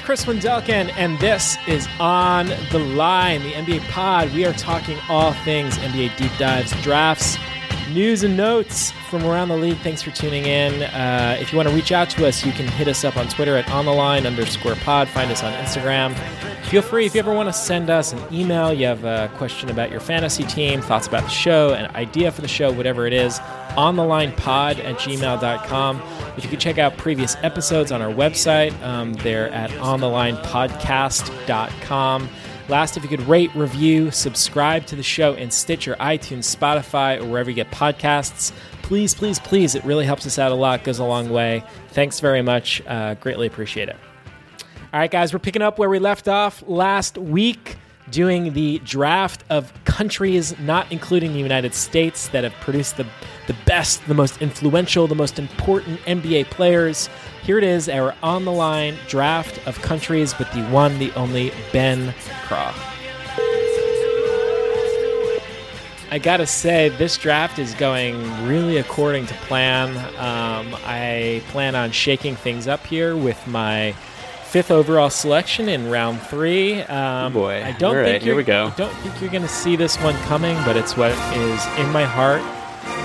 it's Chris Wendelken, and this is On the Line, the NBA pod. We are talking all things NBA deep dives, drafts, news, and notes from around the league. Thanks for tuning in. Uh, if you want to reach out to us, you can hit us up on Twitter at On the Line underscore pod. Find us on Instagram. Feel free if you ever want to send us an email, you have a question about your fantasy team, thoughts about the show, an idea for the show, whatever it is, on the line pod at gmail.com. If you could check out previous episodes on our website, um, they're at onthelinepodcast.com. Last, if you could rate, review, subscribe to the show in Stitcher, iTunes, Spotify, or wherever you get podcasts. Please, please, please. It really helps us out a lot, goes a long way. Thanks very much. Uh, greatly appreciate it. All right, guys, we're picking up where we left off last week, doing the draft of countries, not including the United States, that have produced the, the best, the most influential, the most important NBA players. Here it is, our on the line draft of countries with the one, the only Ben Craw. I gotta say, this draft is going really according to plan. Um, I plan on shaking things up here with my fifth overall selection in round three. Um, oh boy! I don't All think right, here we go. I don't think you're going to see this one coming, but it's what is in my heart.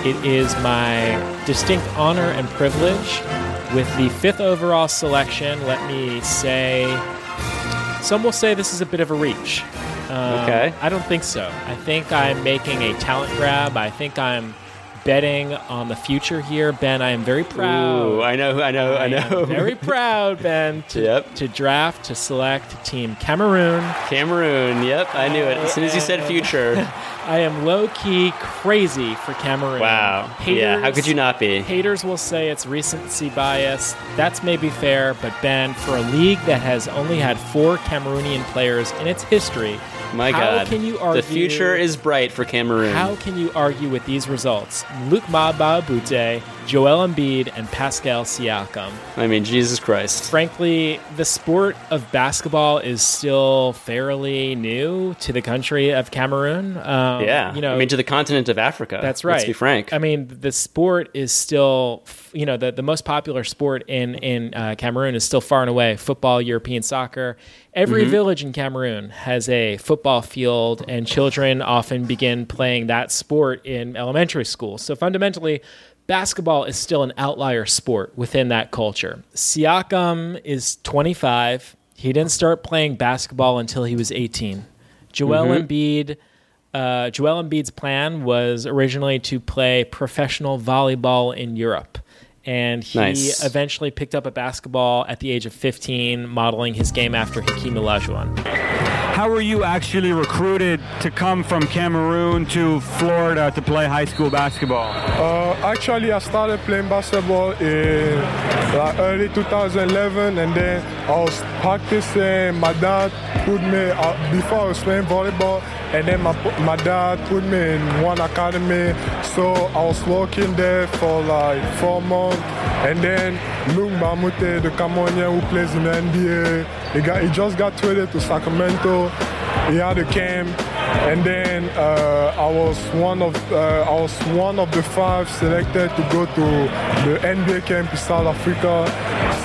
It is my distinct honor and privilege with the fifth overall selection. Let me say, some will say this is a bit of a reach. Um, Okay. I don't think so. I think I'm making a talent grab. I think I'm betting on the future here, Ben. I am very proud. Ooh, I know, I know, I am know. very proud, Ben, to, Yep. to draft, to select Team Cameroon. Cameroon. Yep, I knew it. As soon as you said future. I am low key crazy for Cameroon. Wow. yeah. How could you not be? Haters will say it's recency bias. That's maybe fair, but Ben, for a league that has only had four Cameroonian players in its history, My how God. can you argue? The future is bright for Cameroon. How can you argue with these results? Luc Mbah a Moute, Joel Embiid, and Pascal Siakam. I mean, Jesus Christ. Frankly, the sport of basketball is still fairly new to the country of Cameroon. Um, Yeah. you know, I mean, to the continent of Africa. that's right. Let's be frank. I mean, the sport is still, you know, the, the most popular sport in in uh, Cameroon is still far and away football, European soccer. Every Mm-hmm. village in Cameroon has a football field, and children often begin playing that sport in elementary school. So fundamentally. Basketball is still an outlier sport within that culture. Siakam is 25. He didn't start playing basketball until he was 18. Joel Mm-hmm. Embiid uh, Joel Embiid's plan was originally to play professional volleyball in Europe. And he Nice. eventually picked up a basketball at the age of 15, modeling his game after Hakeem Olajuwon. How were you actually recruited to come from Cameroon to Florida to play high school basketball? Uh, actually, I started playing basketball in like early 2011, and then I was practicing. My dad put me uh, before I was playing volleyball, and then my my dad put me in one academy. So I was working there for like four months, and then Luc Mbah a Moute, the Cameroonian who plays in the NBA, he got he just got traded to Sacramento. He had a camp, and then uh, I was one of uh, I was one of the five selected to go to the NBA camp in South Africa.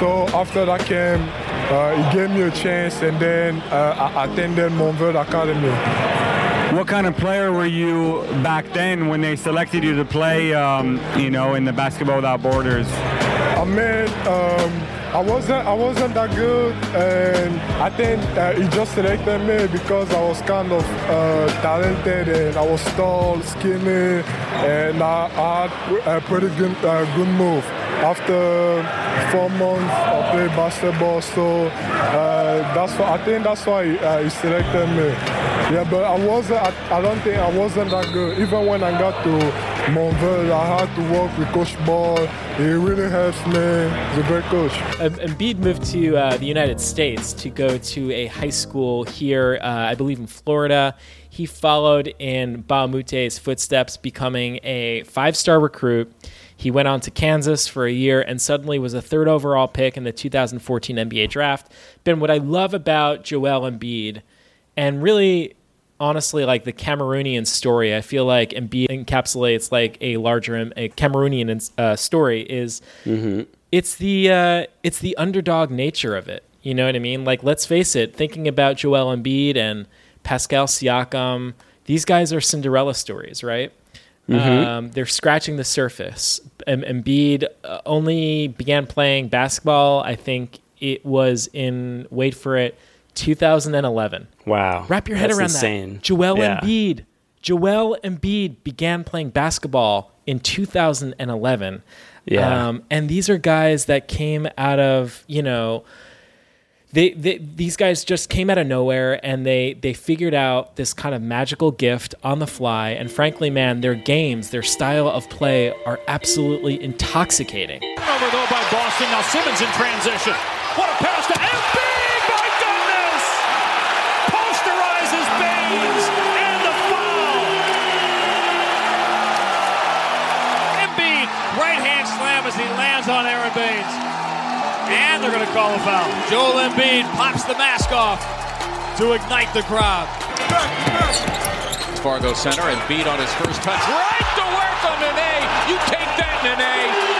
So after that camp, uh, he gave me a chance, and then uh, I attended Montverde Academy. What kind of player were you back then when they selected you to play, um, you know, in the Basketball Without Borders? I mean, um, I wasn't I wasn't that good, and I think uh, he just selected me because I was kind of uh, talented and I was tall, skinny, and I, I had a pretty good uh, good move. After four months, I played basketball, so uh, that's why I think that's why uh, he selected me. Yeah, but I wasn't. I, I don't think I wasn't that good. Even when I got to Montverde, I had to work with Coach Ball. He really helps me. He's a great coach. Embiid moved to uh, the United States to go to a high school here, uh, I believe in Florida. He followed in Mbah a Moute's footsteps, becoming a five star recruit. He went on to Kansas for a year and suddenly was a third overall pick in the 2014 NBA draft. Ben, what I love about Joel Embiid, and really honestly like the Cameroonian story. I feel like Embiid encapsulates like a larger a Cameroonian uh, story. Is it's the uh, it's the underdog nature of it. You know what I mean? Like, let's face it, thinking about Joel Embiid and Pascal Siakam, these guys are Cinderella stories, right? Um, they're scratching the surface. Em- Embiid uh, only began playing basketball, I think it was in, wait for it, 2011. Wow. Wrap your head That's around insane. that. Joel Yeah. Embiid. Joel Embiid began playing basketball in 2011. Yeah. Um, and these are guys that came out of, you know, they, they these guys just came out of nowhere and they they figured out this kind of magical gift on the fly and frankly man their games their style of play are absolutely intoxicating Over though by Boston. Now Simmons in transition. What a pass to Aaron Baines. And they're going to call a foul. Joel Embiid pops the mask off to ignite the crowd. Fargo Center and beat on his first touch. Right to work on Nene. You take that, Nene.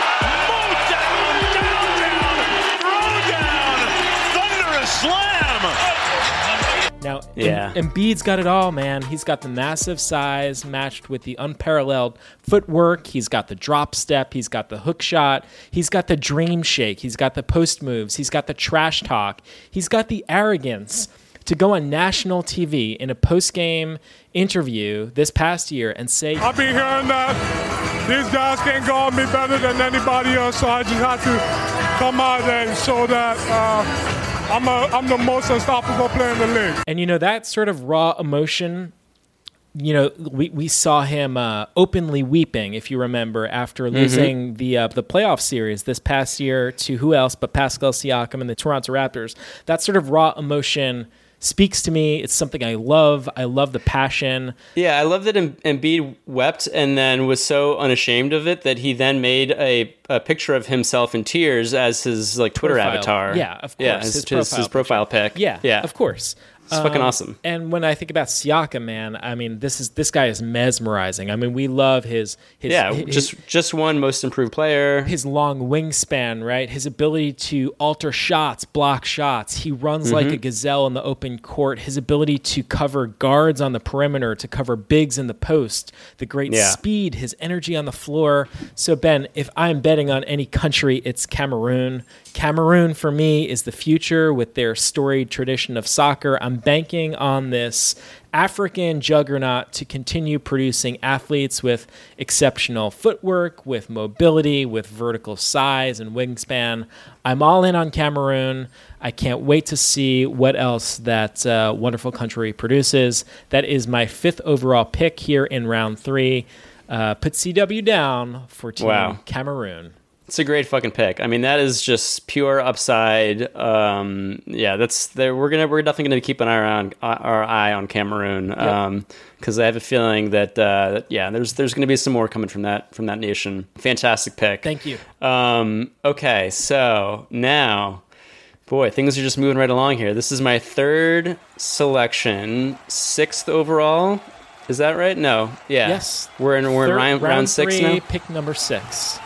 Now, Yeah. Em- Embiid's got it all, man. He's got the massive size matched with the unparalleled footwork. He's got the drop step. He's got the hook shot. He's got the dream shake. He's got the post moves. He's got the trash talk. He's got the arrogance to go on national TV in a post game interview this past year and say, I've been hearing that these guys can't guard me better than anybody else, so I just have to come out and show that uh, I'm, a, I'm the most unstoppable player in the league. And you know that sort of raw emotion. You know, we, we saw him uh, openly weeping, if you remember, after losing the uh, the playoff series this past year to who else but Pascal Siakam and the Toronto Raptors. That sort of raw emotion speaks to me. It's something I love. I love the passion. Yeah, I love that Em- Embiid wept and then was so unashamed of it that he then made a, a picture of himself in tears as his like Twitter Profile. avatar. Yeah, of Yeah, course, his, his his, profile his profile pic. Yeah, yeah, of course. It's fucking Um, awesome. And when I think about Siaka, man, I mean, this is this guy is mesmerizing. I mean, we love his his Yeah, his, just just one most improved player. his long wingspan, right? His ability to alter shots, block shots. He runs like a gazelle in the open court. His ability to cover guards on the perimeter, to cover bigs in the post. The great Yeah. speed, his energy on the floor. So Ben, if I'm betting on any country, it's Cameroon. Cameroon for me is the future with their storied tradition of soccer. I'm banking on this African juggernaut to continue producing athletes with exceptional footwork, with mobility, with vertical size and wingspan. I'm all in on Cameroon. I can't wait to see what else that uh, wonderful country produces. That is my fifth overall pick here in round three. Uh, put CW down for Team Wow. Cameroon. It's a great fucking pick. I mean, that is just pure upside. Um, yeah, that's there. We're gonna we're definitely gonna keep an eye on our eye on Cameroon because I have a feeling that, uh, that yeah, there's there's gonna be some more coming from that from that nation. Fantastic pick. Thank you. Um, okay, so now, boy, things are just moving right along here. This is my third selection, sixth overall. Is that right? No. Yeah. Yes. We're in we're in Third- round, round six three, now. Pick number six.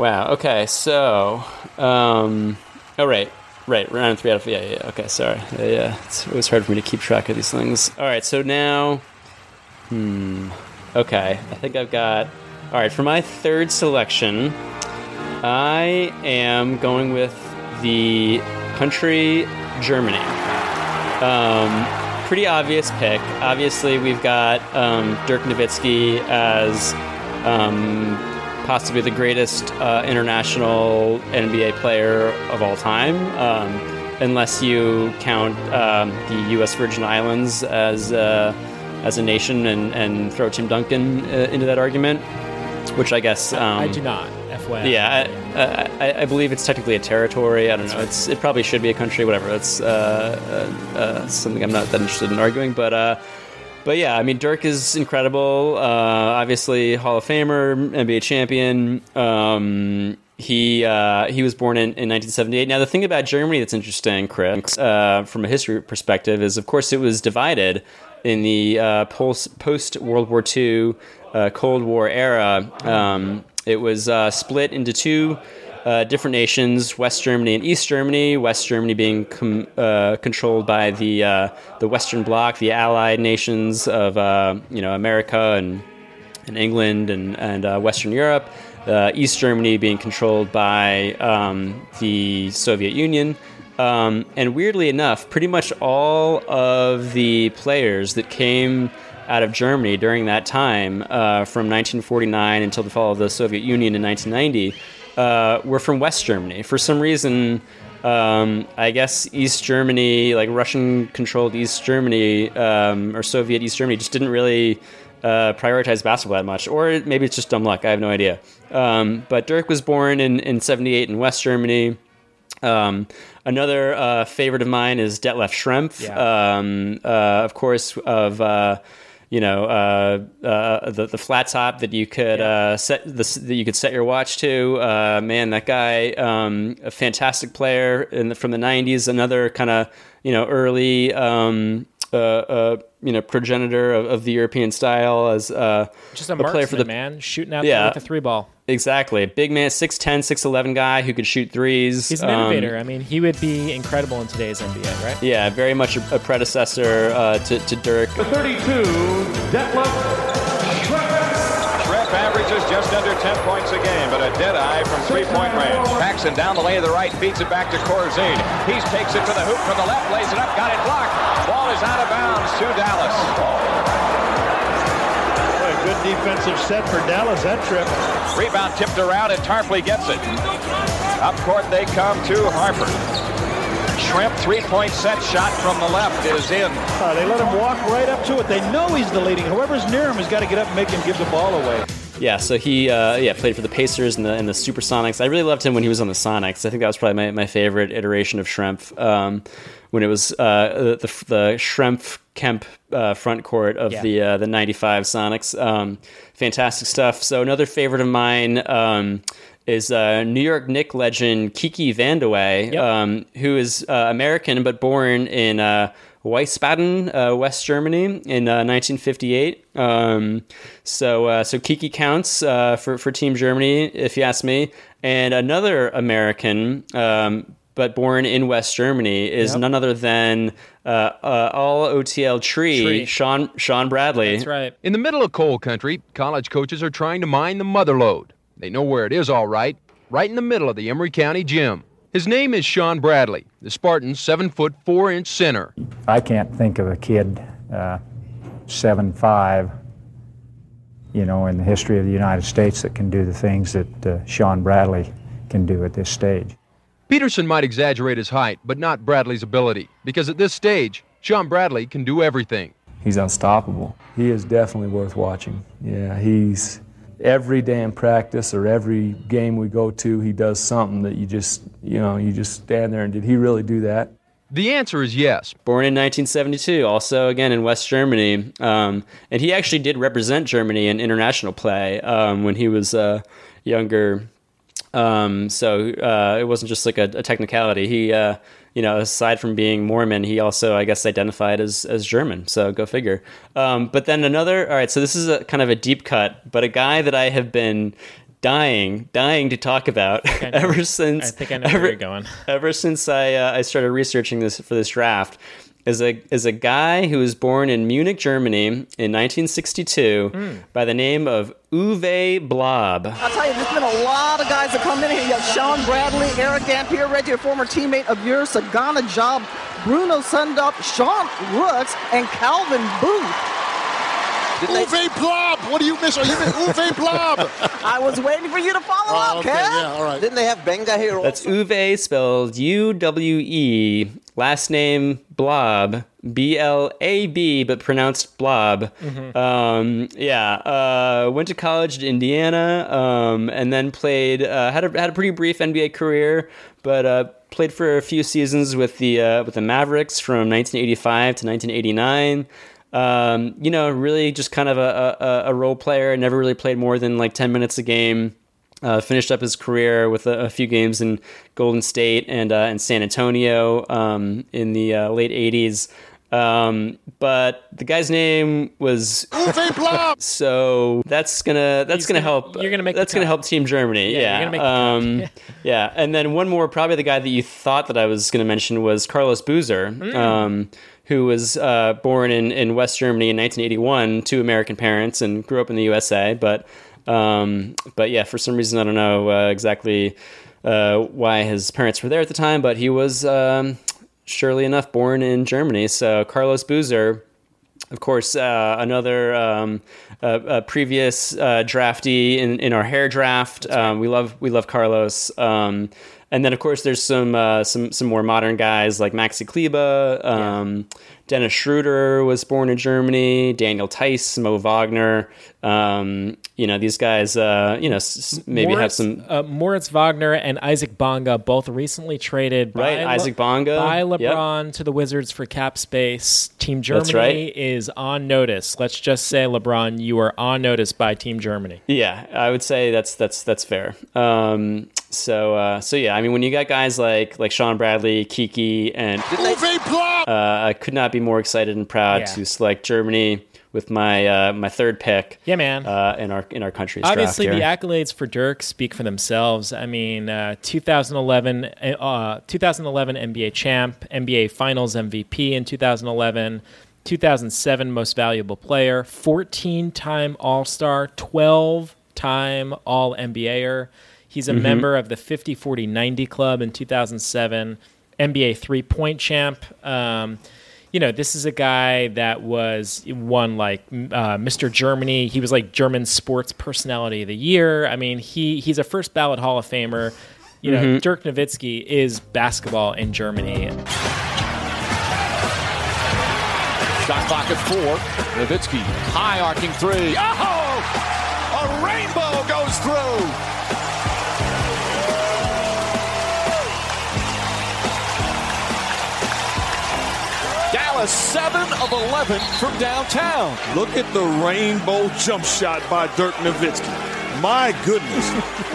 Wow. Okay. So, um, oh right, right. Round three out of yeah, yeah. Okay. Sorry. Yeah, yeah. It's always hard for me to keep track of these things. All right. So now, hmm. Okay. I think I've got. All right. For my third selection, I am going with the country Germany. Um, pretty obvious pick. Obviously, we've got um, Dirk Nowitzki as um, possibly the greatest uh, international NBA player of all time, um, unless you count um, the U.S. Virgin Islands as uh, as a nation and, and throw Tim Duncan uh, into that argument, which I guess um, I do not. FYI. yeah, I, I, I believe it's technically a territory. I don't know. It's it probably should be a country. Whatever. That's uh, uh, uh, something I'm not that interested in arguing. But uh, but yeah, I mean, Dirk is incredible. Uh, obviously, Hall of Famer, NBA champion. Um, he uh, he was born in, in 1978. Now, the thing about Germany that's interesting, Chris, uh, from a history perspective, is of course it was divided in the uh, post World War II uh, Cold War era. Um, it was uh, split into two uh, different nations: West Germany and East Germany. West Germany being com- uh, controlled by the uh, the Western Bloc, the Allied nations of uh, you know America and and England and and uh, Western Europe. East Germany being controlled by um, the Soviet Union. Um, and weirdly enough, pretty much all of the players that came out of Germany during that time, from 1949 until the fall of the Soviet Union in 1990, uh, were from West Germany. For some reason, um, I guess East Germany, like Russian controlled East Germany um, or Soviet East Germany, just didn't really uh, prioritize basketball that much. Or maybe it's just dumb luck. I have no idea. Um, but Dirk was born in, in 78 in West Germany. Um, another uh, favorite of mine is Detlef Schrempf, Yeah. um, uh, of course, of uh, you know uh, uh, the the flat top that you could uh, set the, that you could set your watch to. Uh, man, that guy, um, a fantastic player in the, from the '90s. Another kind of you know early. Um, uh, uh, you know, progenitor of, of the European style as uh, Just a, player for the man shooting out Yeah. with the three ball. Exactly big man, 6'10", 6'11", guy who could shoot threes. He's an Um, innovator. I mean, he would be incredible in today's NBA, right? Yeah, very much a, a predecessor uh, to, to Dirk. The 32, Detlef Schrempf averages just under 10 points a game, but a dead eye from three-point range. Paxson down the lane of the right, feeds it back to Corzine. He takes it to the hoop from the left, lays it up, got it blocked. Ball is out of bounds to Dallas. Boy, a good defensive set for Dallas that trip. Rebound tipped around and Tarpley gets it. Up court they come to Harper. Schrempf three-point set shot from the left is in. Uh, they let him walk right up to it. They know he's the leading. Whoever's near him has got to get up and make him give the ball away. Yeah, so he uh, yeah played for the Pacers and the and the Supersonics. I really loved him when he was on the Sonics. I think that was probably my, my favorite iteration of Schrempf. Um, when it was uh, the the Schrempf Kemp uh, front court of Yeah. the uh, the '95 Sonics. Um, fantastic stuff. So another favorite of mine. Um, is uh, New York Knick legend Kiki Vandeweghe, Yep. um, who is uh, American but born in uh, Wiesbaden, uh, West Germany, in uh, 1958. Um, so, uh, so Kiki counts uh, for for Team Germany, if you ask me. And another American, um, but born in West Germany, is Yep. none other than uh, uh, all OTL tree, Tree. Shawn Shawn Bradley. That's right. In the middle of coal country, college coaches are trying to mine the mother lode. They know where it is all right, right in the middle of the Emery County gym. His name is Shawn Bradley, the Spartan seven foot four inch center. I can't think of a kid uh, seven five, you know, in the history of the United States that can do the things that uh, Shawn Bradley can do at this stage. Peterson might exaggerate his height, but not Bradley's ability, because at this stage, Shawn Bradley can do everything. He's unstoppable. He is definitely worth watching. Yeah, he's every day in practice or every game we go to, he does something that you just, you know, you just stand there and did he really do that? The answer is yes. born in 1972, also again in West Germany. Um, and he actually did represent Germany in international play um, when he was uh, younger. Um, so uh, it wasn't just like a, a technicality. He, uh, you know, aside from being Mormon, he also, I guess, identified as as German. So go figure. Um, but then another. All right, so this is a kind of a deep cut, but a guy that I have been dying, dying to talk about ever since. I think I know ever, where you're going. ever since I uh, I started researching this for this draft is a is a guy who was born in Munich, Germany in 1962 Hmm. by the name of Uwe Blob. I'll tell you, there's been a lot of guys that come in here. You have Shawn Bradley, Erick Dampier, Reggie, a former teammate of yours, Sagana Diop, Bruno Sundov, Sean Rooks, and Calvin Booth. Uwe Blob. What do you miss? Are you miss Uwe Blob? I was waiting for you to follow Oh, up, okay, Kev. yeah, all right. Didn't they have Benga here? That's Uwe spelled U W E, last name Blob, B L A B, but pronounced Blob. Um, yeah, uh, went to college in Indiana, um, and then played uh, had a had a pretty brief NBA career, but uh, played for a few seasons with the uh, with the Mavericks from 1985 to 1989. Um, you know, really just kind of a, a, a role player. Never really played more than like 10 minutes a game. Uh, finished up his career with a, a few games in Golden State and uh, and San Antonio um, in the uh, late '80s. Um, but the guy's name was so that's gonna that's gonna, gonna- help. you're gonna make that's gonna help Team Germany. Yeah, Yeah, you're gonna make um, yeah. And then one more, probably the guy that you thought that I was gonna mention was Carlos Boozer, Mm. um, who was uh, born in in West Germany in 1981 to American parents and grew up in the USA, but um, but yeah, for some reason I don't know uh, exactly uh, why his parents were there at the time, but he was um, surely enough born in Germany. So Carlos Boozer of course, uh, another um, previous uh, draftee in, in our hair draft. Um, we love we love Carlos. Um, and then of course there's some uh, some some more modern guys like Maxi Kleber. Um, Dennis Schroeder was born in Germany. Daniel Theis, Mo Wagner. Um, you know these guys. Uh, you know s- s- maybe have some uh, Moritz Wagner and Isaac Bonga both recently traded by Right, Isaac Bonga, by yep. LeBron to the Wizards for cap space. Team Germany right. is on notice. Let's just say LeBron, you are on notice by Team Germany. Yeah, I would say that's that's that's fair. Um, so uh, so yeah, I mean when you got guys like like Shawn Bradley, Kiki, and uh, I could not be more excited and proud Yeah. to select Germany with my uh, my third pick. Yeah, man. Uh, in our in our country's Obviously, the accolades for Dirk speak for themselves. I mean, uh, 2011, uh, 2011 NBA champ, NBA Finals MVP in 2011, 2007 Most Valuable Player, 14-time All-Star, 12-time All NBAer. He's a Mhm. member of the 50, 40, 90 club in 2007, NBA three-point champ. Um, you know, this is a guy that was won like uh, Mr. Germany. He was like German Sports Personality of the Year. I mean, he he's a first ballot Hall of Famer. You know, Mhm. Dirk Nowitzki is basketball in Germany. Shot clock at four. Nowitzki, high arcing three. Oh! A rainbow goes through. Dallas 7 of 11 from downtown. Look at the rainbow jump shot by Dirk Nowitzki. My goodness,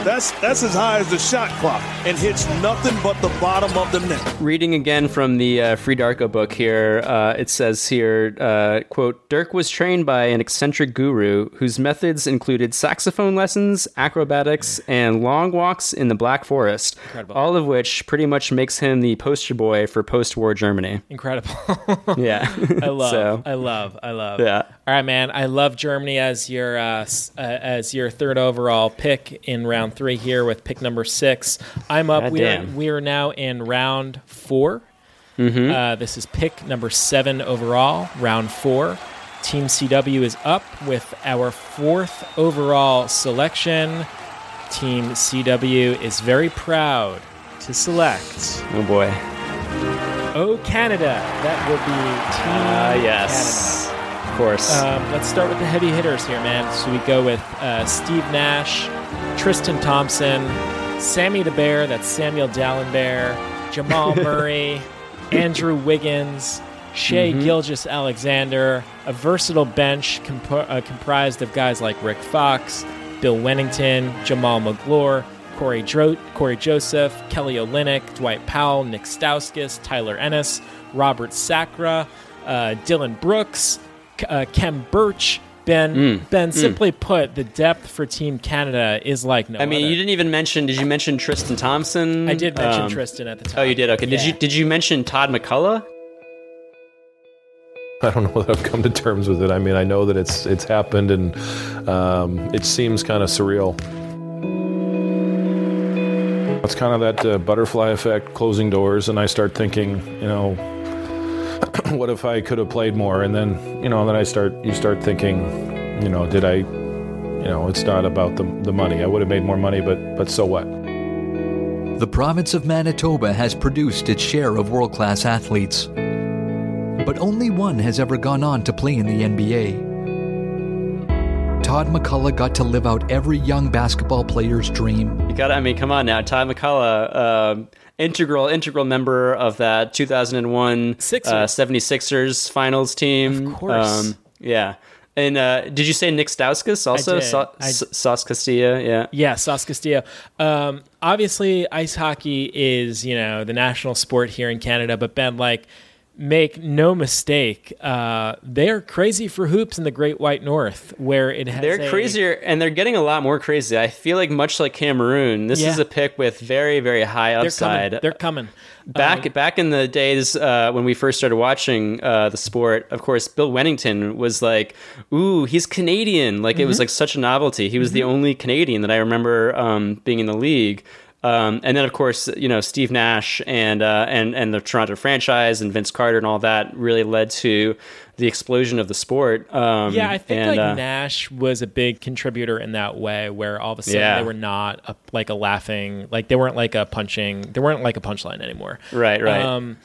that's that's as high as the shot clock and hits nothing but the bottom of the net. Reading again from the uh, Free Darko book here, uh, it says here, uh, quote, Dirk was trained by an eccentric guru whose methods included saxophone lessons, acrobatics, and long walks in the Black Forest, Incredible. all of which pretty much makes him the poster boy for post-war Germany. Incredible. Yeah. I love, So- I love, I love. Yeah. All right, man. I love Germany as your uh, s- uh, as your third overall pick in round three here with pick number six. I'm up. God We are, we are now in round 4 Mhm. Uh, this is pick number seven overall, round four. Team CW is up with our fourth overall selection. Team CW is very proud to select. Oh boy. Oh, Canada. That will be Team Ah, yes. Of course. um, let's start with the heavy hitters here, man. So we go with uh, Steve Nash, Tristan Thompson, Sammy the Bear, that's Samuel Dalembert, Jamal Murray, Andrew Wiggins, Shai Mhm. Gilgeous Alexander, a versatile bench compo- uh, comprised of guys like Rick Fox, Bill Wennington, Jamaal Magloire, Corey, Dro- Cory Joseph, Kelly Olynyk, Dwight Powell, Nick Stauskas, Tyler Ennis, Robert Sacre, uh, Dillon Brooks, uh, Kem Birch. Ben, Mm, Ben. mm. Simply put, the depth for Team Canada is like no. I mean, other. you didn't even mention. Did you mention Tristan Thompson? I did mention Um, Tristan at the time. Oh, you did. Okay. Did you did you mention Todd MacCulloch? I don't know that I've come to terms with it. I mean, I know that it's it's happened, and um, it seems kind of surreal. It's kind of that uh, butterfly effect, closing doors, and I start thinking, you know, what if I could have played more? And then, you know, then I start you start thinking, you know, did I, you know, it's not about the the money. I would have made more money, but but so what? The province of Manitoba has produced its share of world class athletes. But only one has ever gone on to play in the NBA. Todd MacCulloch got to live out every young basketball player's dream. You got. I mean, come on now, Todd MacCulloch, um, integral integral member of that 2001 Sixers. Uh, 76ers finals team. Of course. yeah. And uh, did you say Nick Stauskas also? did. Sa- I- S- Sauce Castilla. Yeah. Yeah, Sauce Castillo. Um, obviously, ice hockey is you know the national sport here in Canada. But Ben, like make no mistake, uh, they're crazy for hoops in the Great White North, where it has. They're a- crazier, and they're getting a lot more crazy. I feel like much like Cameroon, this Yeah. is a pick with very, very high upside. They're coming. They're coming. Back Um, back in the days uh, when we first started watching uh, the sport, of course, Bill Wennington was like, "Ooh, he's Canadian!" Like it was Mhm. like such a novelty. He was the only Canadian that I remember um, being in the league. Um, and then, of course, you know Steve Nash and uh, and and the Toronto franchise and Vince Carter and all that really led to the explosion of the sport. Um, yeah, I think and, like uh, Nash was a big contributor in that way, where all of a sudden Yeah. they were not a, like a laughing, like they weren't like a punching, they weren't like a punchline anymore. Right, right. Um,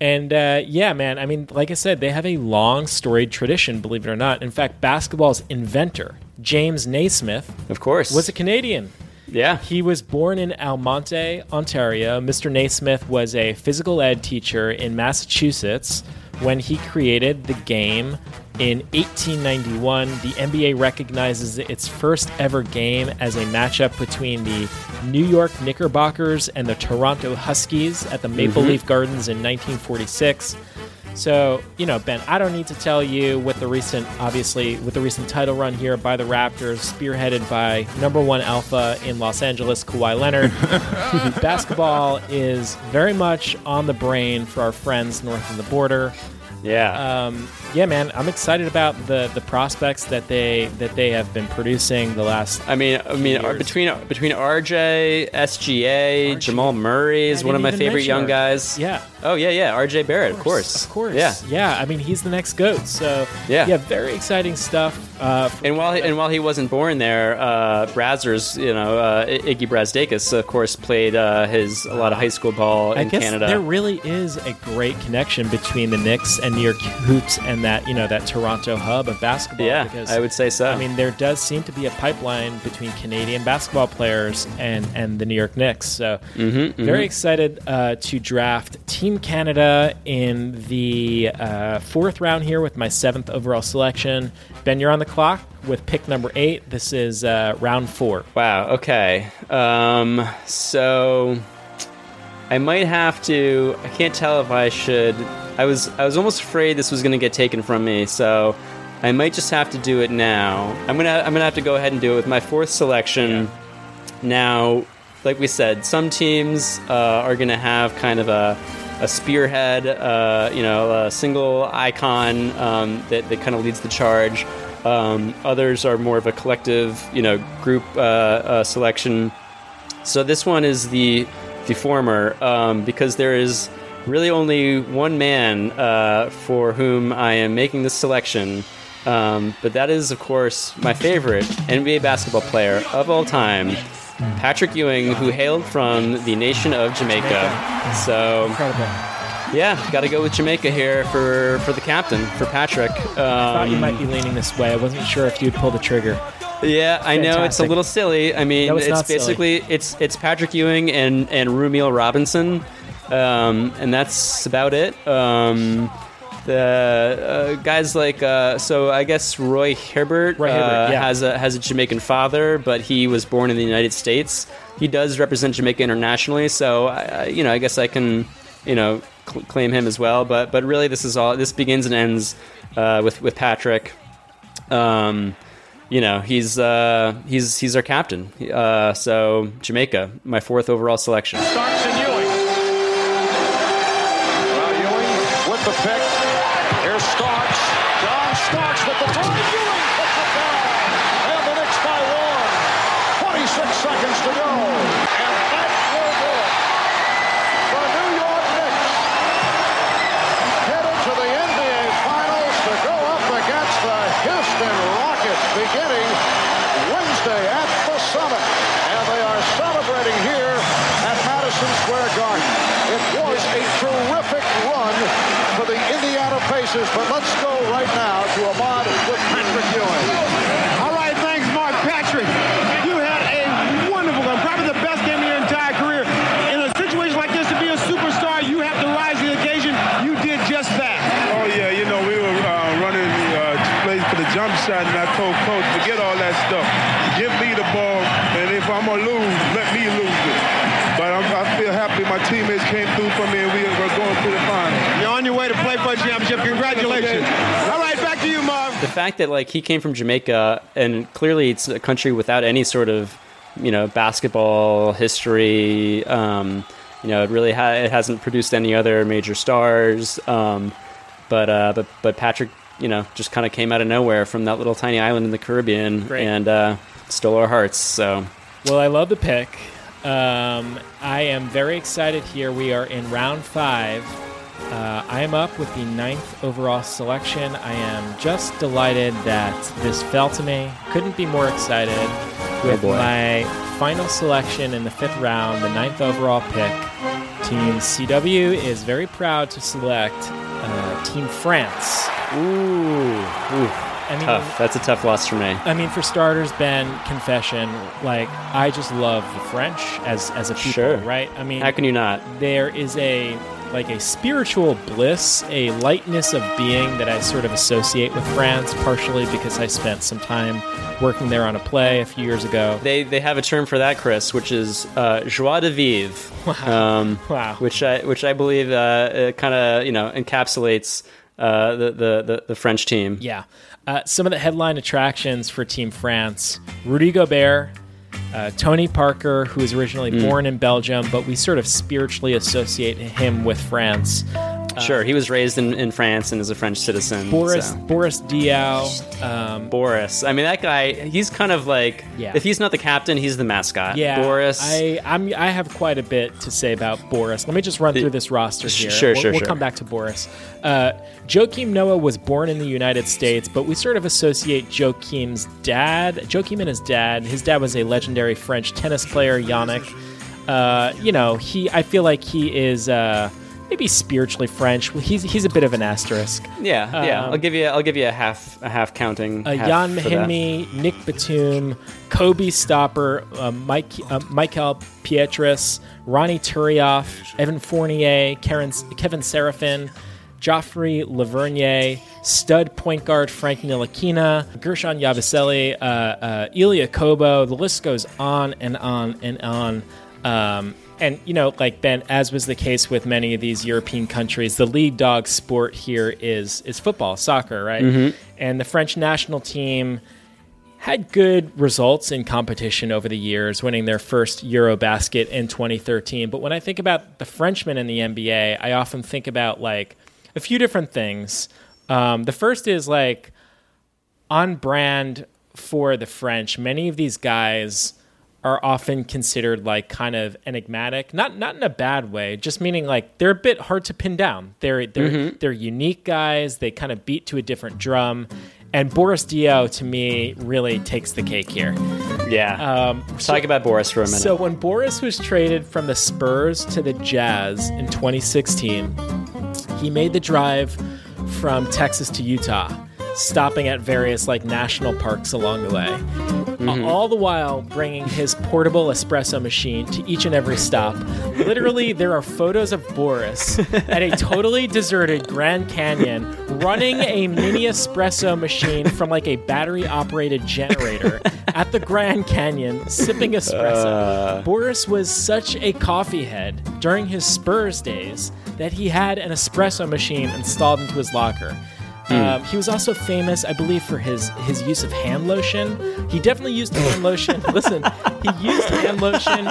and uh, yeah, man, I mean, like I said, they have a long storied tradition, believe it or not. In fact, basketball's inventor, James Naismith, of course, was a Canadian. Yeah. He was born in Almonte, Ontario. Mr. Naismith was a physical ed teacher in Massachusetts when he created the game in 1891. The NBA recognizes its first ever game as a matchup between the New York Knickerbockers and the Toronto Huskies at the Maple Mhm. Leaf Gardens in 1946. So, you know, Ben, I don't need to tell you with the recent, obviously, with the recent title run here by the Raptors, spearheaded by number one alpha in Los Angeles, Kawhi Leonard. Basketball is very much on the brain for our friends north of the border. Yeah. Um, yeah, man, I'm excited about the the prospects that they that they have been producing the last. I mean, I mean, years. between between RJ, SGA, Jamal Murray is one of my favorite young guys. Yeah. Oh yeah, yeah. RJ Barrett, of course. Of course. Yeah. Yeah. I mean, he's the next goat. So Yeah. yeah, very exciting stuff. Uh, And while he, and while he wasn't born there, uh, Brazzers, you know, uh, Iggy Brazdeikis, of course, played uh, his a lot of high school ball I in guess Canada. there really is a great connection between the Knicks and New York Hoops and that you know that Toronto hub of basketball. Yeah, because, I would say so. I mean, there does seem to be a pipeline between Canadian basketball players and and the New York Knicks. So Mhm, very mhm. excited uh, to draft Team Canada in the uh, fourth round here with my seventh overall selection. Ben, you're on the clock with pick number eight. This is uh, round four. Wow. Okay. Um, so I might have to. I can't tell if I should. I was. I was almost afraid this was going to get taken from me. So I might just have to do it now. I'm gonna. I'm gonna have to go ahead and do it with my fourth selection. Now, like we said, some teams uh, are going to have kind of a, a spearhead, uh, you know, a single icon um, that, that kind of leads the charge. Um, others are more of a collective, you know, group uh, uh, selection. So this one is the the former um, because there is really only one man uh, for whom I am making this selection. Um, but that is, of course, my favorite NBA basketball player of all time, Patrick Ewing, who hailed from the nation of Jamaica. So, Incredible. yeah, got to go with Jamaica here for, for the captain, for Patrick. Um, I thought you might be leaning this way. I wasn't sure if you'd pull the trigger. Yeah, I know it's a little silly. I mean, No, it's it's, not silly. basically it's it's Patrick Ewing and and Rumeal Robinson, um, and that's about it. Um, the uh, guys like uh, so I guess Roy Hibbert, Roy Hibbert, uh, yeah. has a has a Jamaican father, but he was born in the United States. He does represent Jamaica internationally, so I, I- you know I guess I can you know cl- claim him as well. But but really, this is all this begins and ends uh, with with Patrick. Um, you know he's uh, he's he's our captain. Uh, so Jamaica, my fourth overall selection. Starks and Ewing. Well, Ewing with the pick. Here's Starks. John Starks with the throw. Ewing puts it down. And the Knicks by one. 26 seconds to go. And that will do it. The New York Knicks headed to the NBA Finals to go up against the Houston Rockets beginning Wednesday at the Summit. And they are celebrating here at Madison Square Garden. It was a terrific run for the Indiana Pacers, but let's go right now to Ahmad with Patrick Ewing. All right, thanks, Mark Patrick. You had a wonderful one, probably the best game of your entire career. In a situation like this, to be a superstar, you have to rise to the occasion. You did just that. Oh yeah, you know we were uh, running uh, plays for the jump shot, and I told coach, forget all that stuff. Give me the ball, and if I'm gonna lose, let me lose it. But I'm, I feel happy my teammates came through for me, and we, we're going to the final. You're on your way to play for Fun Championship. Congratulations. All right, back to you, Marv. the fact that like he came from Jamaica and clearly it's a country without any sort of you know basketball history. Um, you know, it really ha- it hasn't produced any other major stars. Um, but uh, but but Patrick, you know, just kind of came out of nowhere from that little tiny island in the Caribbean and uh, stole our hearts. So Well, I love the pick. Um, I am very excited here. We are in round five. Uh, I am up with the ninth overall selection. I am just delighted that this fell to me. Couldn't be more excited with boy. my final selection in the fifth round, the ninth overall pick. Team CW is very proud to select uh, Team France. Ooh, I mean, tough. That's a tough loss for me. I mean, for starters, Ben, confession, like I just love the French as as a people, Sure. right? I mean, How can you not? There is a like a spiritual bliss, a lightness of being that I sort of associate with France, partially because I spent some time working there on a play a few years ago. They they have a term for that, Chris, which is uh, joie de vivre. Wow. Um, Wow. Which I which I believe uh, kind of you know encapsulates uh, the, the the the French team. Yeah. Uh, some of the headline attractions for Team France Rudy Gobert, uh, Tony Parker, who was originally Mm. born in Belgium, but we sort of spiritually associate him with France. Uh, Sure, he was raised in, in France and is a French citizen. Boris so. Boris Diaw. Um, Boris. I mean, that guy. He's kind of like. Yeah. If he's not the captain, he's the mascot. yeah, Boris. I I'm, I have quite a bit to say about Boris. Let me just run through this roster here. sure, we'll, sure, We'll sure. come back to Boris. Uh, Joakim Noah was born in the United States, but we sort of associate Joakim's dad, Joakim and his dad. His dad was a legendary French tennis player, Yannick. Uh, you know, he. I feel like he is. Uh, Maybe spiritually French. Well, He's he's a bit of an asterisk. yeah, yeah. Um, I'll give you. I'll give you a half. A half counting. uh, half Jan. Mahinmi, Nick Batum, Kobe Stopper, uh, Mike, uh, Michael Pietrus, Ronny Turiaf, Evan Fournier, Karen, Kevin Serafin, Joffrey Lauvergne, stud point guard Frank Ntilikina, Guerschon Yabusele, uh, uh, Elie Okobo. The list goes on and on and on. Um, and you know, like Ben, as was the case with many of these European countries, the lead dog sport here is is football, soccer, right? Mhm. And the French national team had good results in competition over the years, winning their first Eurobasket in 2013. But when I think about the Frenchmen in the NBA, I often think about like a few different things. Um, the first is like on brand for the French. Many of these guys are often considered like kind of enigmatic, not not in a bad way, just meaning like they're a bit hard to pin down. They're they're Mhm. they're unique guys. They kind of beat to a different drum. And Boris Diaw to me really takes the cake here. Yeah. Um, Talk about Boris for a minute. So when Boris was traded from the Spurs to the Jazz in 2016, he made the drive from Texas to Utah, stopping at various like national parks along the way. Mm-hmm. All the while bringing his portable espresso machine to each and every stop. Literally, there are photos of Boris at a totally deserted Grand Canyon running a mini espresso machine from like a battery operated generator at the Grand Canyon, sipping espresso. Uh. Boris was such a coffee head during his Spurs days that he had an espresso machine installed into his locker. Hmm. Um, he was also famous, I believe, for his his use of hand lotion. He definitely used hand lotion. Listen, he used hand lotion.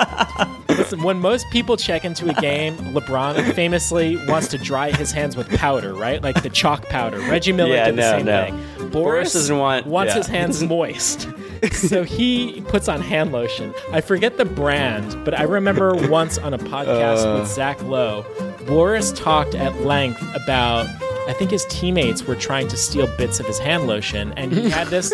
Listen, when most people check into a game, LeBron famously wants to dry his hands with powder, right? Like the chalk powder. Reggie Miller Yeah, did the no, same no. thing. Boris Boris doesn't want- wants yeah. his hands moist. so he puts on hand lotion. I forget the brand, but I remember once on a podcast Uh. with Zach Lowe, Boris talked at length about. I think his teammates were trying to steal bits of his hand lotion, and he had this.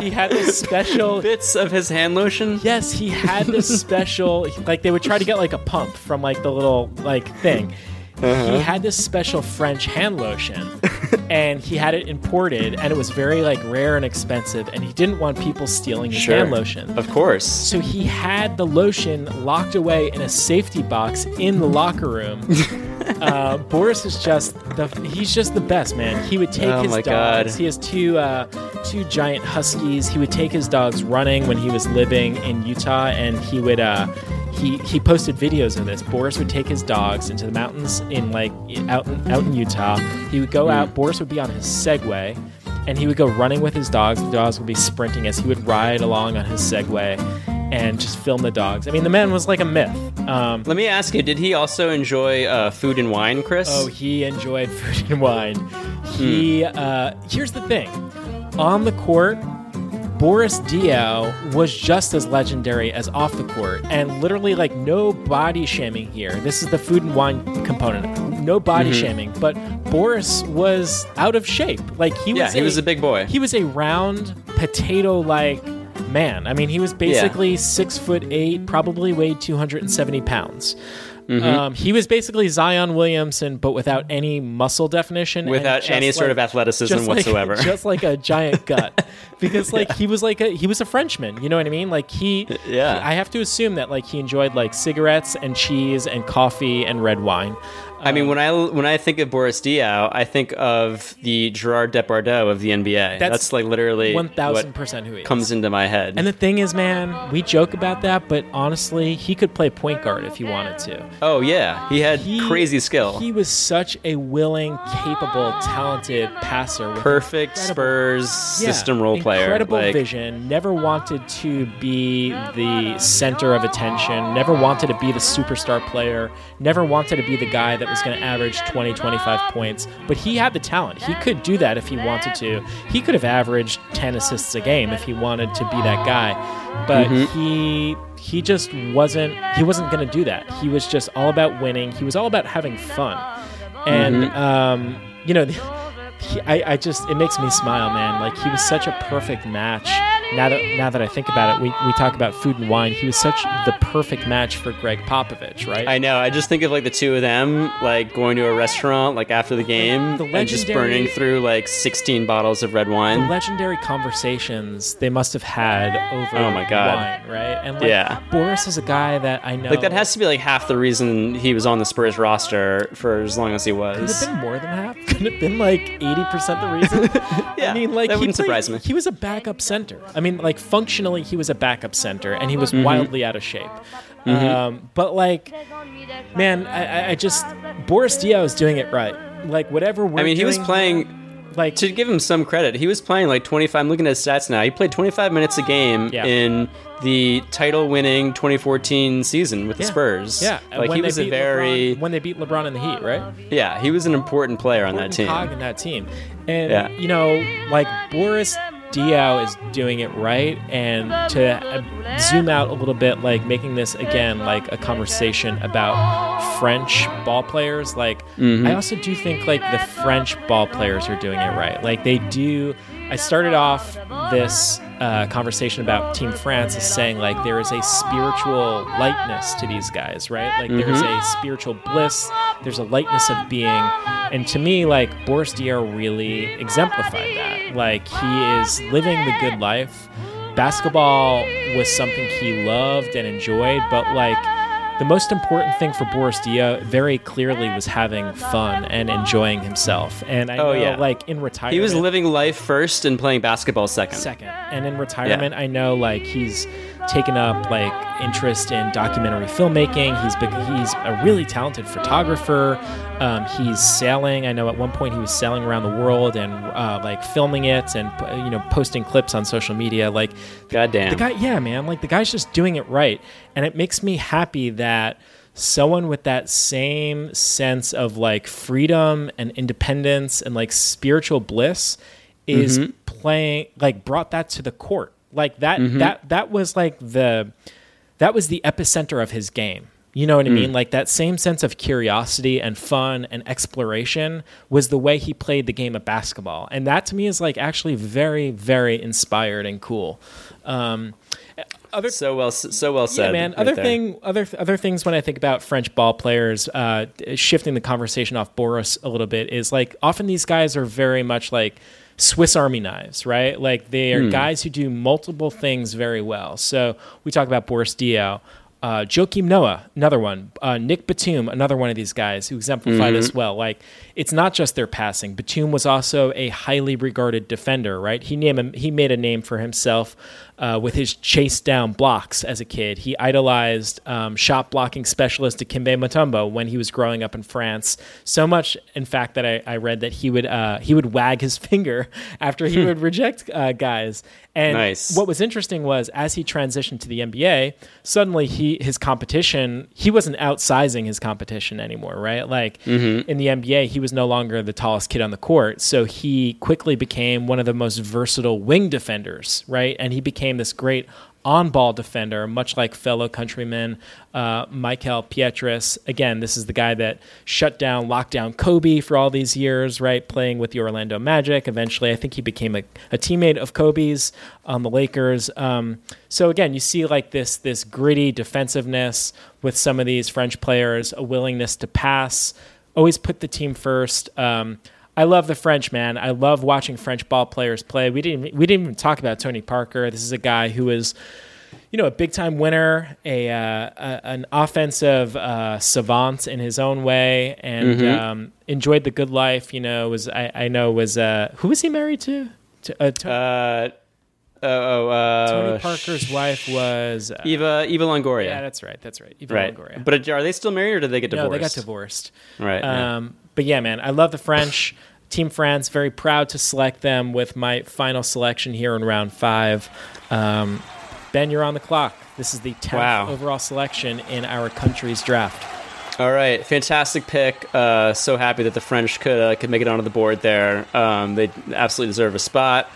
he had this special bits of his hand lotion. Yes, he had this special. Like they would try to get like a pump from like the little like thing. Uh-huh. He had this special French hand lotion, and he had it imported, and it was very like rare and expensive, and he didn't want people stealing his Sure. hand lotion. Of course. So he had the lotion locked away in a safety box in the locker room. uh, Boris is just the he's just the best man. He would take Oh his dogs. God. He has two uh, two giant huskies. He would take his dogs running when he was living in Utah, and he would uh, he he posted videos of this. Boris would take his dogs into the mountains in like out in, out in Utah. He would go out. Boris would be on his Segway, and he would go running with his dogs. The dogs would be sprinting as he would ride along on his Segway, and just film the dogs. I mean, the man was like a myth. Um, Let me ask you: Did he also enjoy uh, food and wine, Chris? Oh, he enjoyed food and wine. He uh, here's the thing: on the court, Boris Diaw was just as legendary as off the court, and literally like no body shaming here. This is the food and wine component. No body Mhm. shaming, but Boris was out of shape. Like he was. Yeah, he was a big boy. He was a round potato-like man. I mean, he was basically six foot eight, probably weighed two hundred and seventy pounds. Mhm. Um, he was basically Zion Williamson, but without any muscle definition, Without any sort of athleticism just like- whatsoever. just like a giant gut. Because like he was like a he was a Frenchman, you know what I mean? Like he, Yeah. I have to assume that like he enjoyed like cigarettes and cheese and coffee and red wine. I mean, when I when I think of Boris Diaw, I think of the Gerard Depardieu of the NBA. That's, like literally 1000% who he is. comes into my head. And the thing is, man, we joke about that, but honestly, he could play point guard if he wanted to. oh yeah, he had crazy skill. He was such a willing, capable, talented passer. With Perfect Spurs Yeah, system role player. Incredible like, vision. Never wanted to be the center of attention. Never wanted to be the superstar player. Never wanted to be the guy that was going to average 20, 25 points. But he had the talent. He could do that if he wanted to. He could have averaged 10 assists a game if he wanted to be that guy. But Mhm. he he just wasn't he wasn't going to do that. He was just all about winning. He was all about having fun. And Mhm. um, you know, he, I, I just it makes me smile, man. Like he was such a perfect match. Now that now that I think about it, we, we talk about food and wine. He was such the perfect match for Gregg Popovich, right? I know. I just think of like the two of them, like going to a restaurant, like after the game, The and just burning through like 16 bottles of red wine. the legendary conversations they must have had over Oh my God. wine, right? And like, Yeah. Boris is a guy that I know Like that has to be like half the reason he was on the Spurs roster for as long as he Could was. have been more than half. Could have been like eighty percent the reason. Yeah, I mean, like that he wouldn't played- surprise me. He was a backup center. I mean, like functionally, he was a backup center, and he was Mhm. wildly out of shape. Mhm. Um, but like, man, I, I- I just Boris Diaw is doing it right. Like whatever I mean, he was playing. Like to give him some credit, he was playing like 25. I'm looking at his stats now. He played 25 minutes a game Yeah. in the title-winning 2014 season with the Yeah. Spurs. Yeah, like when he was a very LeBron- when they beat LeBron in the Heat, right? yeah. He was an important player on that important team. cog in that team. And Yeah. you know, like Boris Diaw is doing it right, and to uh, zoom out a little bit, like making this again like a conversation about French ball players. Like Mhm. I also do think like the French ball players are doing it right. Like they do. I started off this uh, conversation about Team France is saying like there is a spiritual lightness to these guys, right? Like there's Mhm. a spiritual bliss, there's a lightness of being, and to me, like Boris Diaw really exemplified that. Like he is living the good life. Basketball was something he loved and enjoyed, but like the most important thing for Boris Diaw very clearly was having fun and enjoying himself. And I Oh, know, yeah. like in retirement, He was living life first and playing basketball second. second. And in retirement, I know like he's taken up like interest in documentary filmmaking. He's he's a really talented photographer. Um, he's sailing. I know at one point he was sailing around the world and uh, like filming it and you know posting clips on social media. Like, goddamn, the guy, yeah, man, like the guy's just doing it right, and it makes me happy that someone with that same sense of like freedom and independence and like spiritual bliss is Mhm. playing like brought that to the court like that Mhm. that that was like the that was the epicenter of his game you know what i Mm. mean like that same sense of curiosity and fun and exploration was the way he played the game of basketball and that to me is like actually very very inspired and cool um other so well so well said yeah, man. right Other there. thing, other other things when I think about French ball players, uh, shifting the conversation off Boris a little bit is like often these guys are very much like Swiss Army knives, right? Like they are Hmm. guys who do multiple things very well. So we talk about Boris Diaw. Uh, Joakim Noah, another one. Uh, Nick Batum, another one of these guys who exemplify Mhm. this well. Like, it's not just their passing. Batum was also a highly regarded defender, right? He named him, he made a name for himself uh, with his chase down blocks as a kid. He idolized um, shot blocking specialist Dikembe Mutombo when he was growing up in France. So much, in fact, that I, I read that he would uh, he would wag his finger after he would reject uh, guys. And Nice. what was interesting was as he transitioned to the NBA, suddenly he his competition he wasn't outsizing his competition anymore, right? Like Mhm. in the NBA, he was no longer the tallest kid on the court, so he quickly became one of the most versatile wing defenders, right? And he became this great on-ball defender, much like fellow countryman uh, Mickael Pietrus. Again, this is the guy that shut down, locked down Kobe for all these years, right? Playing with the Orlando Magic. Eventually, I think he became a, a teammate of Kobe's on the Lakers. Um, so again, you see like this this gritty defensiveness with some of these French players, a willingness to pass, always put the team first. Um, I love the French man. I love watching French ball players play. We didn't we didn't even talk about Tony Parker. This is a guy who is, you know, a big time winner, a, uh, a an offensive uh, savant in his own way, and Mhm. um, enjoyed the good life. You know, was I, I know was uh, who was he married to? to, uh, to Uh, oh, uh, Tony Parker's wife was uh, Eva Eva Longoria. Yeah, that's right. That's right. Eva right. Longoria. But are they still married or did they get divorced? No, they got divorced. Right. yeah. Um, but yeah, man, I love the French. Team France, very proud to select them with my final selection here in round five. Um, ben, you're on the clock. This is the 10th Wow. overall selection in our country's draft. All right, fantastic pick. Uh, so happy that the French could uh, could make it onto the board there. Um, they absolutely deserve a spot.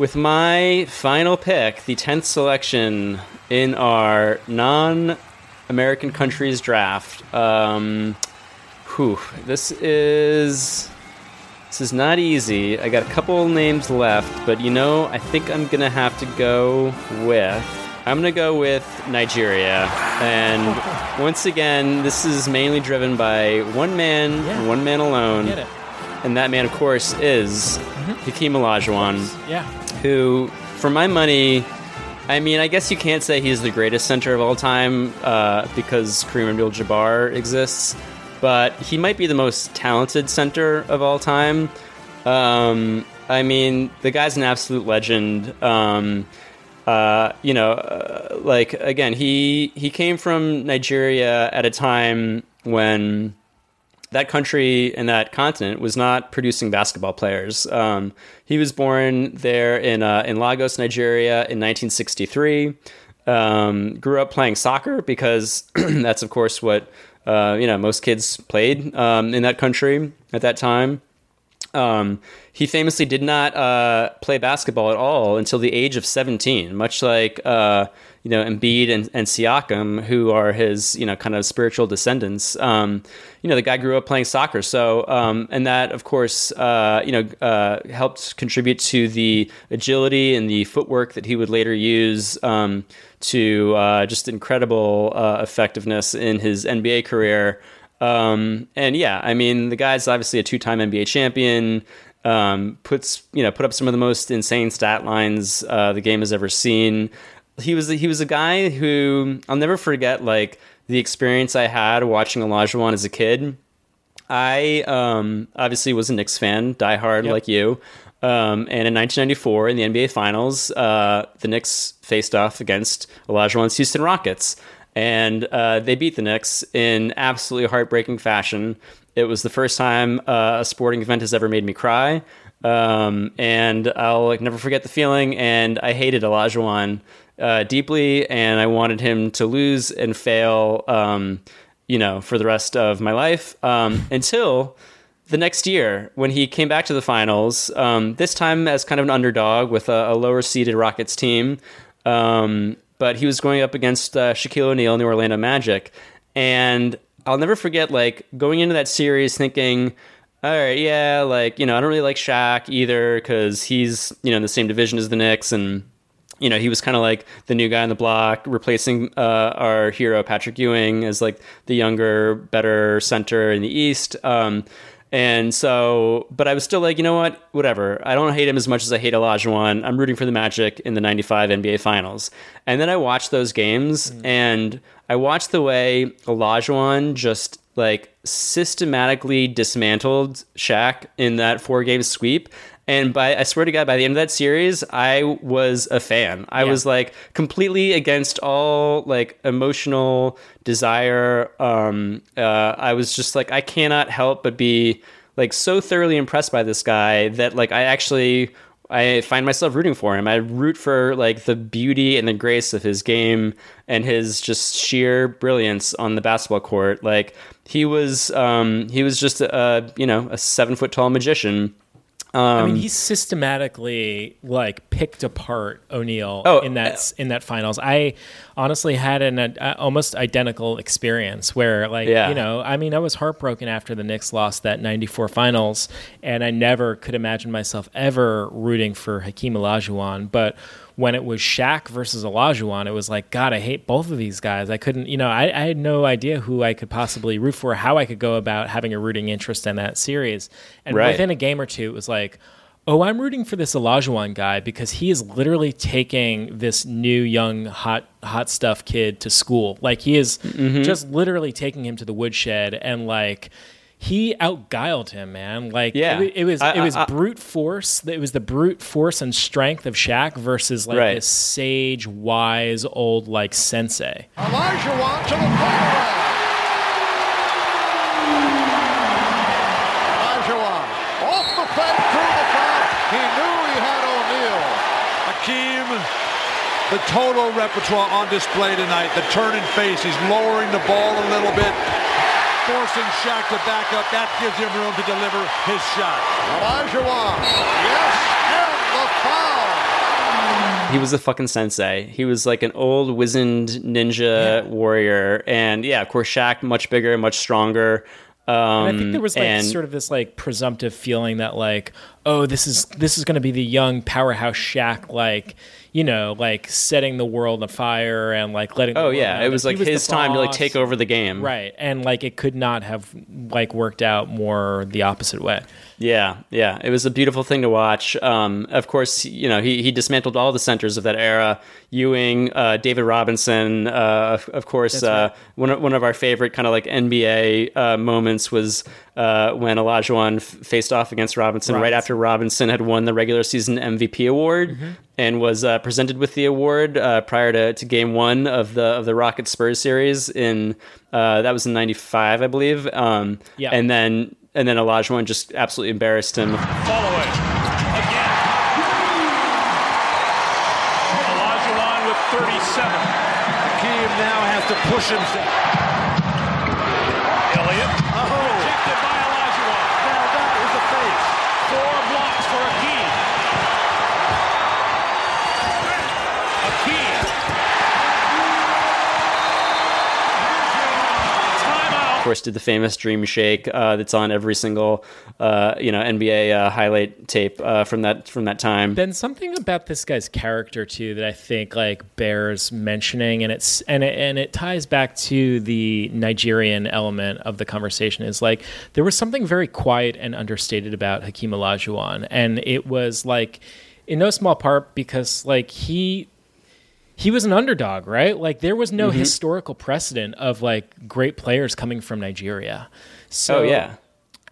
With my final pick, the tenth selection in our non-American countries draft. Um, whew, this is this is not easy. I got a couple names left, but you know, I think I'm gonna have to go with. I'm gonna go with Nigeria, and once again, this is mainly driven by one man, and one man alone, and that man, of course, is Hakeem Olajuwon Yeah. Who, for my money, I mean, I guess you can't say he's the greatest center of all time uh, because Kareem Abdul-Jabbar exists, but he might be the most talented center of all time. Um, I mean, the guy's an absolute legend. Um, uh, you know, uh, like again, he he came from Nigeria at a time when that country and that continent was not producing basketball players. Um, he was born there in uh, in Lagos, Nigeria, in 1963. Um, grew up playing soccer because that's, of course, what uh, you know most kids played um, in that country at that time. Um, he famously did not uh, play basketball at all until the age of 17, much like uh, you know Embiid and, and Siakam, who are his you know kind of spiritual descendants. Um, you know, the guy grew up playing soccer, so um, and that of course uh, you know uh, helped contribute to the agility and the footwork that he would later use um, to uh, just incredible uh, effectiveness in his NBA career. Um, and yeah, I mean, the guy's obviously a two-time NBA champion. Um, puts you know put up some of the most insane stat lines uh, the game has ever seen. He was he was a guy who I'll never forget. Like the experience I had watching Olajuwon as a kid. I um, obviously was a Knicks fan, diehard Yep. like you. Um, and in 1994, in the NBA Finals, uh, the Knicks faced off against Olajuwon's Houston Rockets, and uh, they beat the Knicks in absolutely heartbreaking fashion. It was the first time uh, a sporting event has ever made me cry, um, and I'll like never forget the feeling. And I hated Olajuwon uh, deeply, and I wanted him to lose and fail. Um, you know, for the rest of my life um, until the next year when he came back to the finals, um, this time as kind of an underdog with a, a lower seeded Rockets team. Um, but he was going up against uh, Shaquille O'Neal the Orlando Magic. And I'll never forget, like, going into that series thinking, all right, yeah, like, you know, I don't really like Shaq either because he's, you know, in the same division as the Knicks and you know, he was kind of like the new guy on the block, replacing uh, our hero Patrick Ewing as like the younger, better center in the East. Um, and so, but I was still like, you know what, whatever. I don't hate him as much as I hate Olajuwon. I'm rooting for the Magic in the '95 NBA Finals. And then I watched those games, hmm. and I watched the way Olajuwon just like systematically dismantled Shaq in that four game sweep. And by I swear to God, by the end of that series, I was a fan. I Yeah. was like completely against all like emotional desire. Um, uh, I was just like, I cannot help but be like so thoroughly impressed by this guy that like I actually I find myself rooting for him. I root for like the beauty and the grace of his game and his just sheer brilliance on the basketball court. Like he was, um, he was just a you know a seven foot tall magician. Um, I mean, he systematically like picked apart O'Neal Oh, in that in that finals. I honestly had an uh, almost identical experience where, like, Yeah. you know, I mean, I was heartbroken after the Knicks lost that '94 finals, and I never could imagine myself ever rooting for Hakeem Olajuwon, but. When it was Shaq versus Olajuwon, it was like, God, I hate both of these guys. I couldn't, you know, I, I had no idea who I could possibly root for, how I could go about having a rooting interest in that series. And Right. within a game or two, it was like, oh, I'm rooting for this Olajuwon guy because he is literally taking this new young hot hot stuff kid to school. Like he is Mhm. just literally taking him to the woodshed and like he outguiled him, man. Like Yeah. it, it was I- it was I- I- brute force. It was the brute force and strength of Shaq versus like Right. this sage, wise old like sensei. Olajuwon to the corner. Olajuwon off the fake through the foul. He knew he had O'Neal. Hakeem, the total repertoire on display tonight. The turn and face. He's lowering the ball a little bit, forcing Shaq to back up. That gives him room to deliver his shot. Olajuwon. Yes, and the foul. He was a fucking sensei. He was like an old wizened ninja warrior, and yeah, of course, Shaq much bigger, much stronger. Um, And I think there was like and- sort of this like presumptive feeling that like, oh, this is this is going to be the young powerhouse Shaq, like you know, like setting the world on fire and like letting. Oh yeah, it was like the his time to like take over the game. Right, and like it could not have like worked out more the opposite way. Yeah, yeah, it was a beautiful thing to watch. Um, of course, you know he he dismantled all the centers of that era. Ewing, uh, David Robinson, uh, of, of course. Uh, right. one of, one of our favorite kind of like NBA uh, moments was uh, when Olajuwon f- faced off against Robinson right Robinson. after Robinson had won the regular season MVP award Mm-hmm. and was uh, presented with the award uh, prior to, to Game One of the of the Rockets Spurs series in uh, that was in '95, I believe. Um, Yeah. and then and then Olajuwon just absolutely embarrassed him. Follow it. Again. Olajuwon with 37. Hakeem now has to push himself. Course, did the famous Dream Shake uh, that's on every single uh, you know NBA uh, highlight tape uh, from that from that time. Then something about this guy's character too that I think like bears mentioning, and it's and it, and it ties back to the Nigerian element of the conversation. Is like there was something very quiet and understated about Hakeem Olajuwon, and it was like in no small part because like he he was an underdog, right? Like there was no Mhm. historical precedent of like great players coming from Nigeria. So Oh, yeah.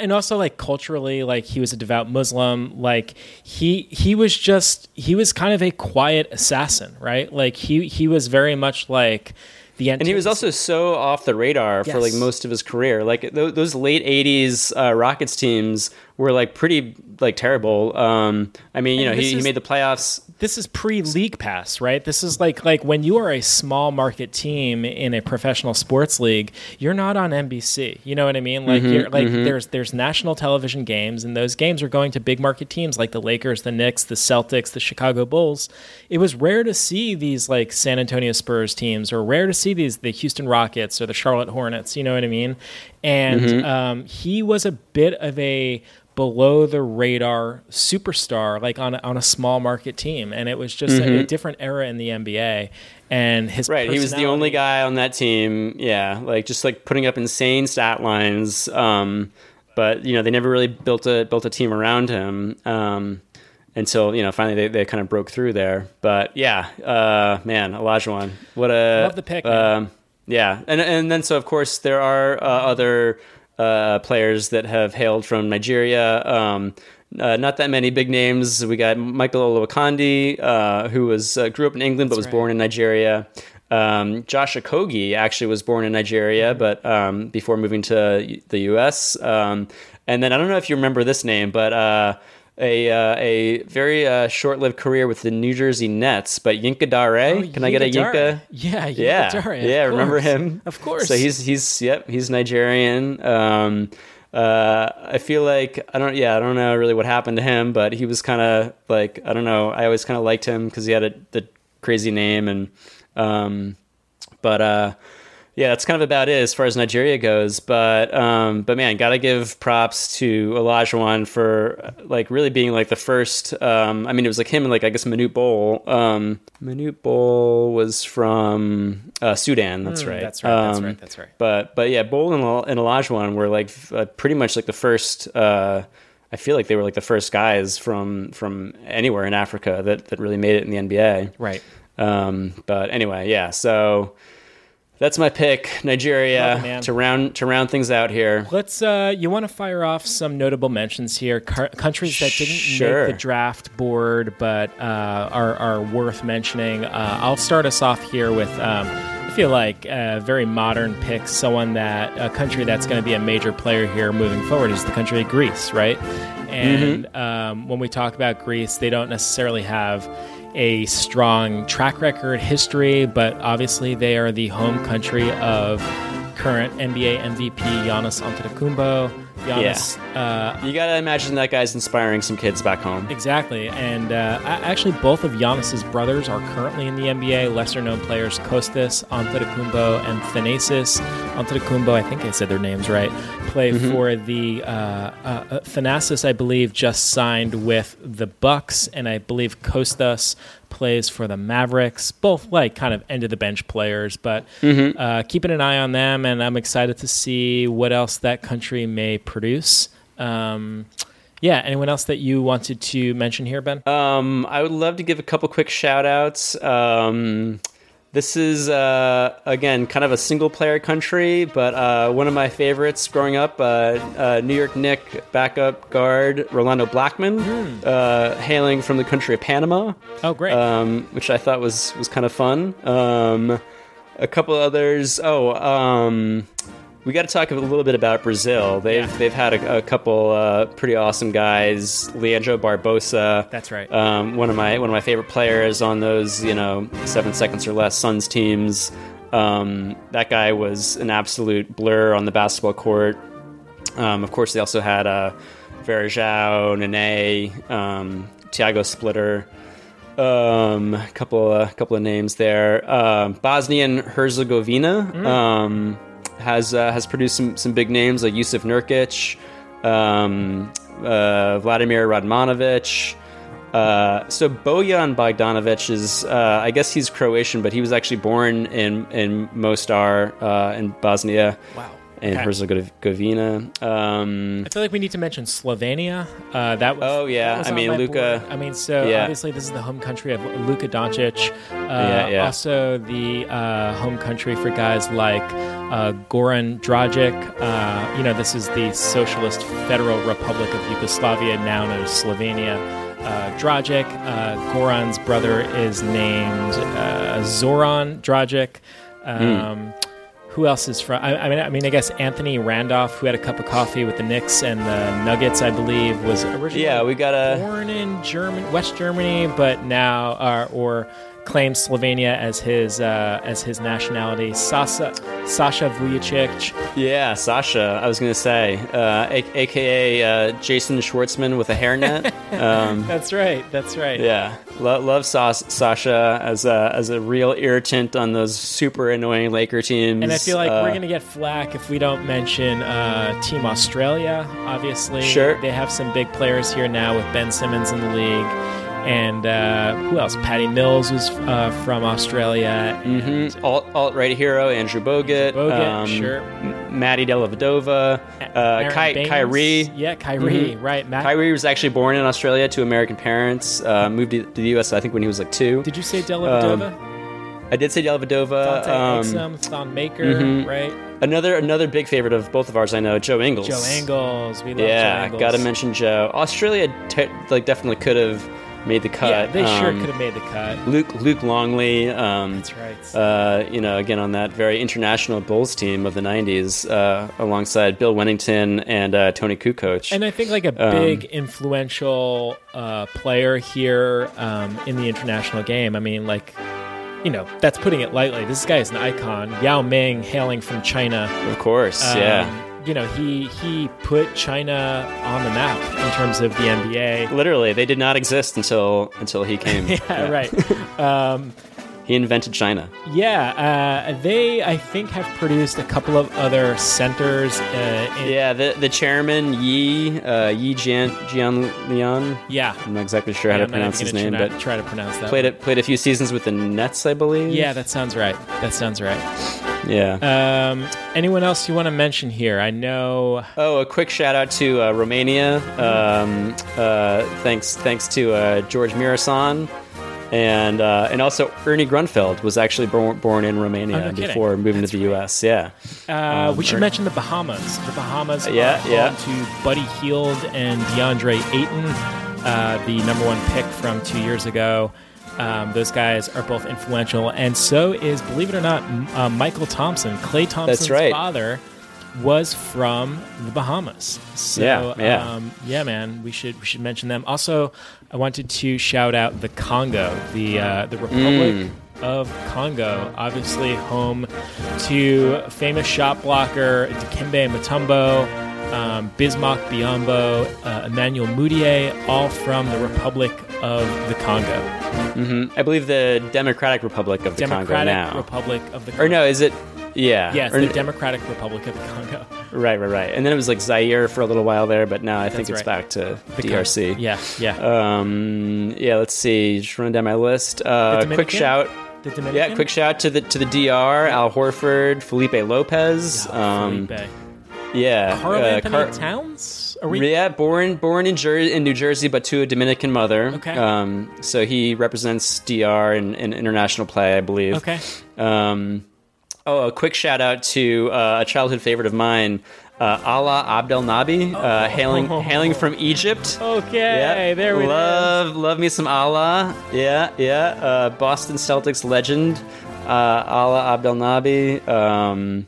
and also like culturally like he was a devout muslim like he he was just he was kind of a quiet assassin right like he he was very much like the and he was also so off the radar for like most of his career. Like th- those late '80s uh, Rockets teams were like pretty like terrible. Um, I mean, you And know, he, he made the playoffs. This is pre league pass, right? This is like like when you are a small market team in a professional sports league, you're not on NBC. You know what I mean? Like Mhm, you're like mhm. there's there's national television games and those games are going to big market teams like the Lakers, the Knicks, the Celtics, the Chicago Bulls. It was rare to see these like San Antonio Spurs teams or rare to see these the Houston Rockets or the Charlotte Hornets, you know what I mean? And Mhm. um, he was a bit of a below the radar superstar like on a, on a small market team and it was just a, a Mhm. different era in the NBA and his Right, he was the only guy on that team. Yeah, like just like putting up insane stat lines. Um, but you know, they never really built a built a team around him. Um, until you know, finally they, they kind of broke through there. But yeah, uh, man, Olajuwon, what a Love the pick. Um, yeah, and and then so of course there are uh, other uh, players that have hailed from Nigeria. Um, uh, not that many big names. We got Michael Olowokandi, uh, who was uh, grew up in England but was born in Nigeria. Um, Josh Okogie actually was born in Nigeria, but um, before moving to the U.S. Um, and then I don't know if you remember this name, but uh, a uh, a very uh, short-lived career with the New Jersey Nets. But Yinka Dare, can I get a Yinka Dare. Yinka? Yeah, Yinka yeah, Dare, yeah. Remember him? Of course. So he's he's yep, he's Nigerian. Um, uh, I feel like I don't yeah I don't know really what happened to him, but he was kind of like I don't know. I always kind of liked him because he had a the crazy name and um, but uh, yeah, that's kind of about it as far as Nigeria goes. But um, but man, gotta give props to Olajuwon for uh, like really being like the first. Um, I mean, it was like him and like I guess Manute Bol. Um, Manute Bol was from uh, Sudan. That's Hmm, right. that's right, that's Um, right, that's right. But but yeah, Bol and, and Olajuwon were like uh, pretty much like the first. Uh, I feel like they were like the first guys from from anywhere in Africa that that really made it in the NBA. Right. Um, but anyway, yeah. So that's my pick, Nigeria, to round to round things out here. Let's. Uh, you want to fire off some notable mentions here? Car- countries that didn't Sure. make the draft board, but uh, are are worth mentioning. Uh, I'll start us off here with. Um, I feel like a very modern pick, someone that a country that's going to be a major player here moving forward is the country of Greece, right? And um, when we talk about Greece, they don't necessarily have a strong track record history, but obviously they are the home country of current NBA MVP Giannis Antetokounmpo. Giannis, uh, You gotta imagine that guy's inspiring some kids back home. Exactly, and uh, actually, both of Giannis's brothers are currently in the NBA. Lesser-known players Kostas Antetokounmpo and Thanasis Antetokounmpo. I think I said their names right. Play Mhm. for the uh, uh, uh, Thanasis, I believe, just signed with the Bucks, and I believe Kostas plays for the Mavericks. Both like kind of end of the bench players, but Mhm. uh, keeping an eye on them, and I'm excited to see what else that country may produce. Um, yeah, anyone else that you wanted to mention here, Ben? Um, I would love to give a couple quick shout outs. Um, this is, uh, again, kind of a single player country, but uh, one of my favorites growing up, uh, uh, New York Knick backup guard Rolando Blackman, uh, hailing from the country of Panama. Oh, great. Um, which I thought was, was kind of fun. Um, a couple others. Oh, um, we got to talk a little bit about Brazil. They've they've had a, a couple uh, pretty awesome guys. Leandro Barbosa. That's right. Um, one of my one of my favorite players on those you know seven seconds or less Suns teams. Um, that guy was an absolute blur on the basketball court. Um, of course, they also had uh, Varejao, Nene, um, Thiago Splitter. Um, a couple, a couple of names there. Um, Bosnian Herzegovina um, has uh, has produced some, some big names like Jusuf Nurkic, um, uh, Vladimir Radmanovic. Uh, so Bojan Bogdanovic is, uh, I guess he's Croatian, but he was actually born in in Mostar uh, in Bosnia. Wow. And Okay. Herzegovina. Um, I feel like we need to mention Slovenia. Uh, that was Oh, yeah. was I mean, my Luka- board. I mean, so yeah. obviously this is the home country of Luka Doncic. Uh, Yeah, yeah. Also the uh, home country for guys like uh, Goran Dragic. Uh, you know, this is the Socialist Federal Republic of Yugoslavia, now known as Slovenia. Uh, Dragic. Uh, Goran's brother is named uh, Zoran Dragic. Um, who else is from? I, I mean, I mean, I guess Anthony Randolph, who had a cup of coffee with the Knicks and the Nuggets, I believe, was originally Yeah, we got a- born in German, West Germany, but now uh, or claims Slovenia as his uh, as his nationality. Sasa, Sasha Vujacic. Yeah, Sasha. I was gonna say, uh, a- aka uh, Jason Schwartzman with a hairnet. um, That's right. That's right. yeah, Lo- love Sas- Sasha as a as a real irritant on those super annoying Laker teams. And I feel like Uh, we're going to get flack if we don't mention uh, Team Australia, obviously. Sure. They have some big players here now with Ben Simmons in the league. And uh, who else? Patty Mills was uh, from Australia. Mm-hmm. Alt, alt right hero Andrew Bogut, Bogut, sure. M- Matty Dellavedova, uh, Ky- Kyrie. Yeah, Kyrie, Mhm. right. Matt, Kyrie was actually born in Australia to American parents. Uh, moved to, the U.S. I think when he was like two. Did you say Dellavedova? Um, I did say Dellavedova. Dante um, Exum, Thon Maker, mhm. right? Another another big favorite of both of ours, I know, Joe Ingles. Joe Angles. We love yeah, Joe Angles. got to mention Joe. Australia, te- like definitely could have made the cut. Yeah, they sure Um, could have made the cut. Luke Luke Longley. Um, That's right. Uh, you know, again on that very international Bulls team of the '90s, uh, alongside Bill Wennington and uh, Toni Kukoc. And I think like a Um, big influential uh, player here um, in the international game. I mean, like, you know, that's putting it lightly. This guy is an icon. Yao Ming, hailing from China. Of course, Um, yeah. You know, he he put China on the map in terms of the NBA. Literally, they did not exist until until he came. yeah, right. Um, he invented China. yeah, uh, they I think have produced a couple of other centers. Uh, in, Yeah, the the chairman Yi uh, Yi Jian Jian Lian. Yeah. I'm not exactly sure how to I'm pronounce his name, but try to pronounce that Played it played a few seasons with the Nets, I believe. Yeah, that sounds right. That sounds right. Yeah. Um, anyone else you want to mention here? I know. Oh, a quick shout out to uh, Romania. Um, uh, thanks, thanks to uh, George Muresan, and uh, and also Ernie Grunfeld was actually born, born in Romania Oh, no kidding. before moving to the U.S. Yeah. Uh, Um, we should Ernie- mention the Bahamas. The Bahamas are Yeah, home yeah. to Buddy Hield and DeAndre Ayton, uh, the number one pick from two years ago. Um, those guys are both influential, and so is, believe it or not, uh, Mychal Thompson. Klay Thompson's right. father was from the Bahamas. So, Yeah, yeah. Um, yeah, man, we should we should mention them. Also, I wanted to shout out the Congo, the uh, the Republic Mm. of Congo, obviously home to famous shot blocker Dikembe Mutombo, um, Bismack Biyombo, uh, Emmanuel Mudiay, all from the Republic of the Congo. hmm I believe the Democratic Republic of the Democratic Congo now. Republic of the Congo. Or no, is it? Yeah. Yes, Or- the Democratic Republic of the Congo. Right, right, right. And then it was like Zaire for a little while there, but now I think That's it's right. back to The Con- DRC. yeah, yeah. Um, yeah. Let's see. Just run down my list. Uh, quick shout. The Dominican? Yeah, quick shout to the to the DR. Al Horford, Felipe Lopez. um, Felipe. Yeah, Carl uh, Anthony Car- Towns? Are we? yeah, born born in Jer- in New Jersey, but to a Dominican mother. Okay. Um, so he represents DR in, in international play, I believe. Okay. Um, oh, a quick shout out to uh, a childhood favorite of mine, uh, Alaa Abdelnaby, uh, hailing hailing from Egypt. Okay, yeah. there we go. love love me some Alaa. Yeah, yeah. Uh, Boston Celtics legend, uh, Alaa Abdelnaby. Um,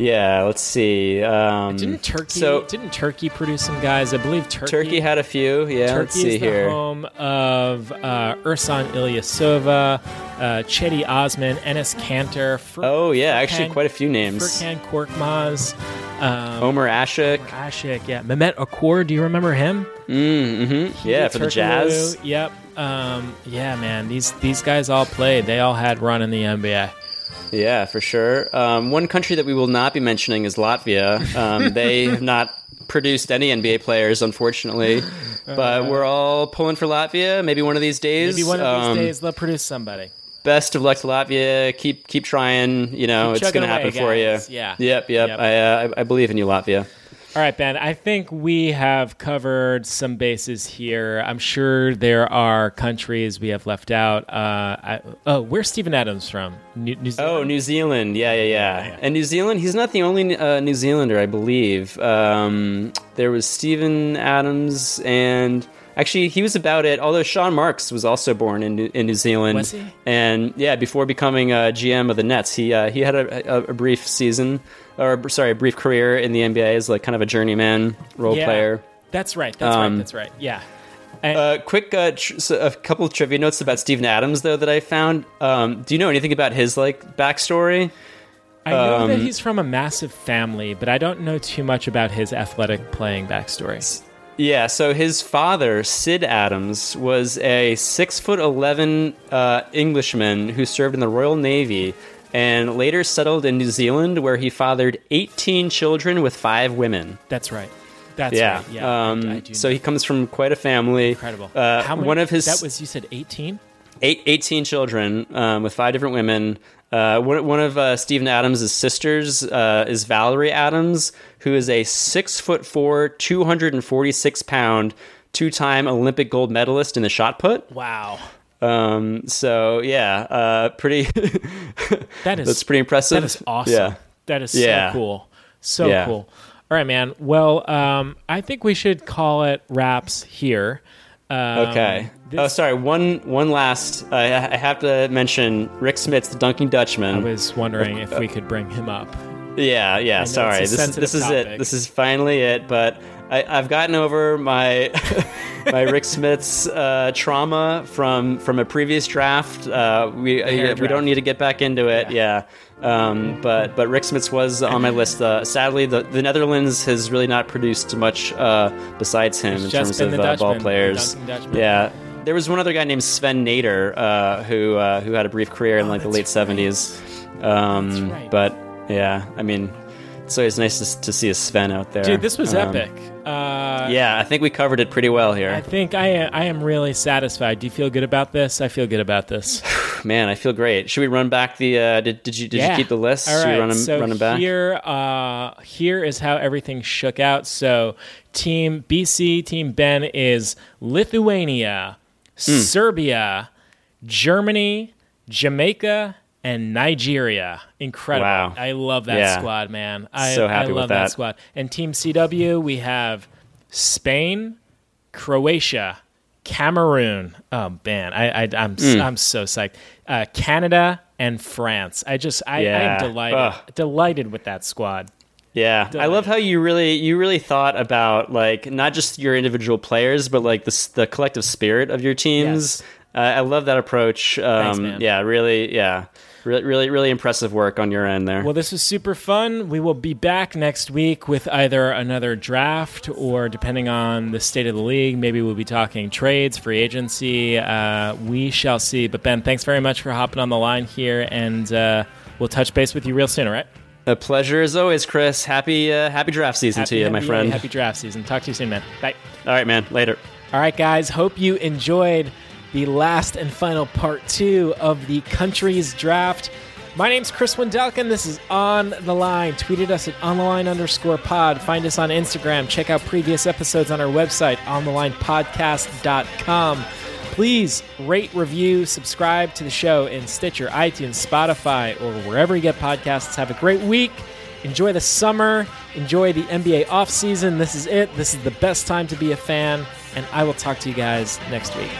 yeah, let's see. Um, Didn't Turkey? So didn't Turkey produce some guys? I believe Turkey. Turkey had a few. Yeah, let's see is the here. home of uh, Ersan Ilyasova, uh, Cedi Osman, Enes Kanter. Fur- Oh yeah, actually quite a few names. Furkan Korkmaz, um, Omer Asik. Asik, yeah, Mehmet Okur. Do you remember him? Mm-hmm. Yeah, for the Jazz. Yep. Um, yeah, man. These these guys all played. They all had run in the NBA. Yeah, for sure. Um, one country that we will not be mentioning is Latvia. Um, they have not produced any NBA players, unfortunately. But we're all pulling for Latvia. Maybe one of these days. Maybe one of these Um, days they'll produce somebody. Best of luck to Latvia. Keep keep trying. You know, Keep it's going to happen away, for you. Yeah. Yep. Yep. Yep. I, uh, I I believe in you, Latvia. All right, Ben. I think we have covered some bases here. I'm sure there are countries we have left out. Uh, I, oh, where's Steven Adams from? New, New Zealand. Oh, New Zealand. Yeah, yeah, yeah. And New Zealand, he's not the only uh, New Zealander, I believe. Um, there was Steven Adams, and actually, he was about it. Although Sean Marks was also born in New, in New Zealand. Was he? And yeah, before becoming uh, GM of the Nets, he uh, he had a, a, a brief season, or sorry, a brief career in the NBA as like kind of a journeyman role Yeah, player. That's right. That's Um, right. That's right. Yeah. Uh, quick, uh, tr- so a couple of trivia notes about Steven Adams, though, that I found. Um, do you know anything about his like backstory? I know that Um, he's from a massive family, but I don't know too much about his athletic playing backstory. Yeah, so his father, Sid Adams, was a six foot eleven uh, Englishman who served in the Royal Navy and later settled in New Zealand, where he fathered eighteen children with five women. That's right. That's yeah. right. Yeah. Um, I, I so he comes from quite a family. Incredible. Uh, How many, one of his that was you said 18. Eight, 18 children um, with five different women. Uh, one, one of uh, Steven Adams' sisters uh, is Valerie Adams, who is a six foot four, 246 pound, two time Olympic gold medalist in the shot put. Wow. Um, so yeah, uh, pretty. That is that's pretty impressive. That is awesome. Yeah. That is Yeah. so cool. So Yeah. cool. All right, man. Well, um, I think we should call it wraps here. Um, Okay. Oh, sorry. One one last. I I have to mention Rik Smits the Dunking Dutchman. I was wondering if we could bring him up. Yeah, yeah. Sorry, this is this is topic. it. This is finally it. But I, I've gotten over my my Rik Smits' uh, trauma from from a previous draft. Uh, we uh, we don't need to get back into it. Yeah. Um, but but Rik Smits was on my list. Uh, sadly, the, the Netherlands has really not produced much uh, besides him It's in terms of uh, ball players. Dunking Dutchman. Yeah. There was one other guy named Swen Nater uh, who uh, who had a brief career in like the late seventies. Um, But yeah, I mean, it's always nice to, to see a Sven out there. Dude, this was Um, epic. Uh, yeah, I think we covered it pretty well here. I think I I am really satisfied. Do you feel good about this? I feel good about this. Man, I feel great. Should we run back the? Uh, did, did you did Yeah. you keep the list? All Should we run them, so run them back? here, uh, here is how everything shook out. So, Team BC, Team Ben is Lithuania, Hmm. Serbia, Germany, Jamaica, and Nigeria. Incredible! Wow. I love that Yeah. squad, man. I, So happy I with love that. that. squad. And Team CW, we have Spain, Croatia, Cameroon. Oh man, I, I I'm Mm. I'm so psyched. Uh, Canada and France. I just I, Yeah. am delighted Ugh. delighted with that squad. Yeah, I love how you really you really thought about like not just your individual players, but like the the collective spirit of your teams. Uh, I love that approach. Um, man. Yeah, really. Yeah, really, really, really impressive work on your end there. Well, this was super fun. We will be back next week with either another draft or, depending on the state of the league, maybe we'll be talking trades, free agency. Uh, we shall see. But Ben, thanks very much for hopping on the line here, and uh, we'll touch base with you real soon. All right. A pleasure as always, Chris. Happy uh, happy draft season to Happy you, my friend. Happy draft season. Talk to you soon, man. Bye. All right, man. Later. All right, guys. Hope you enjoyed the last and final part two of the country's draft. My name's Chris Wendelkin. This is On the Line. Tweeted us at On the Line underscore pod. Find us on Instagram. Check out previous episodes on our website, onthelinepodcast.com. Please rate, review, subscribe to the show in Stitcher, iTunes, Spotify, or wherever you get podcasts. Have a great week. Enjoy the summer. Enjoy the NBA offseason. This is it. This is the best time to be a fan. And I will talk to you guys next week.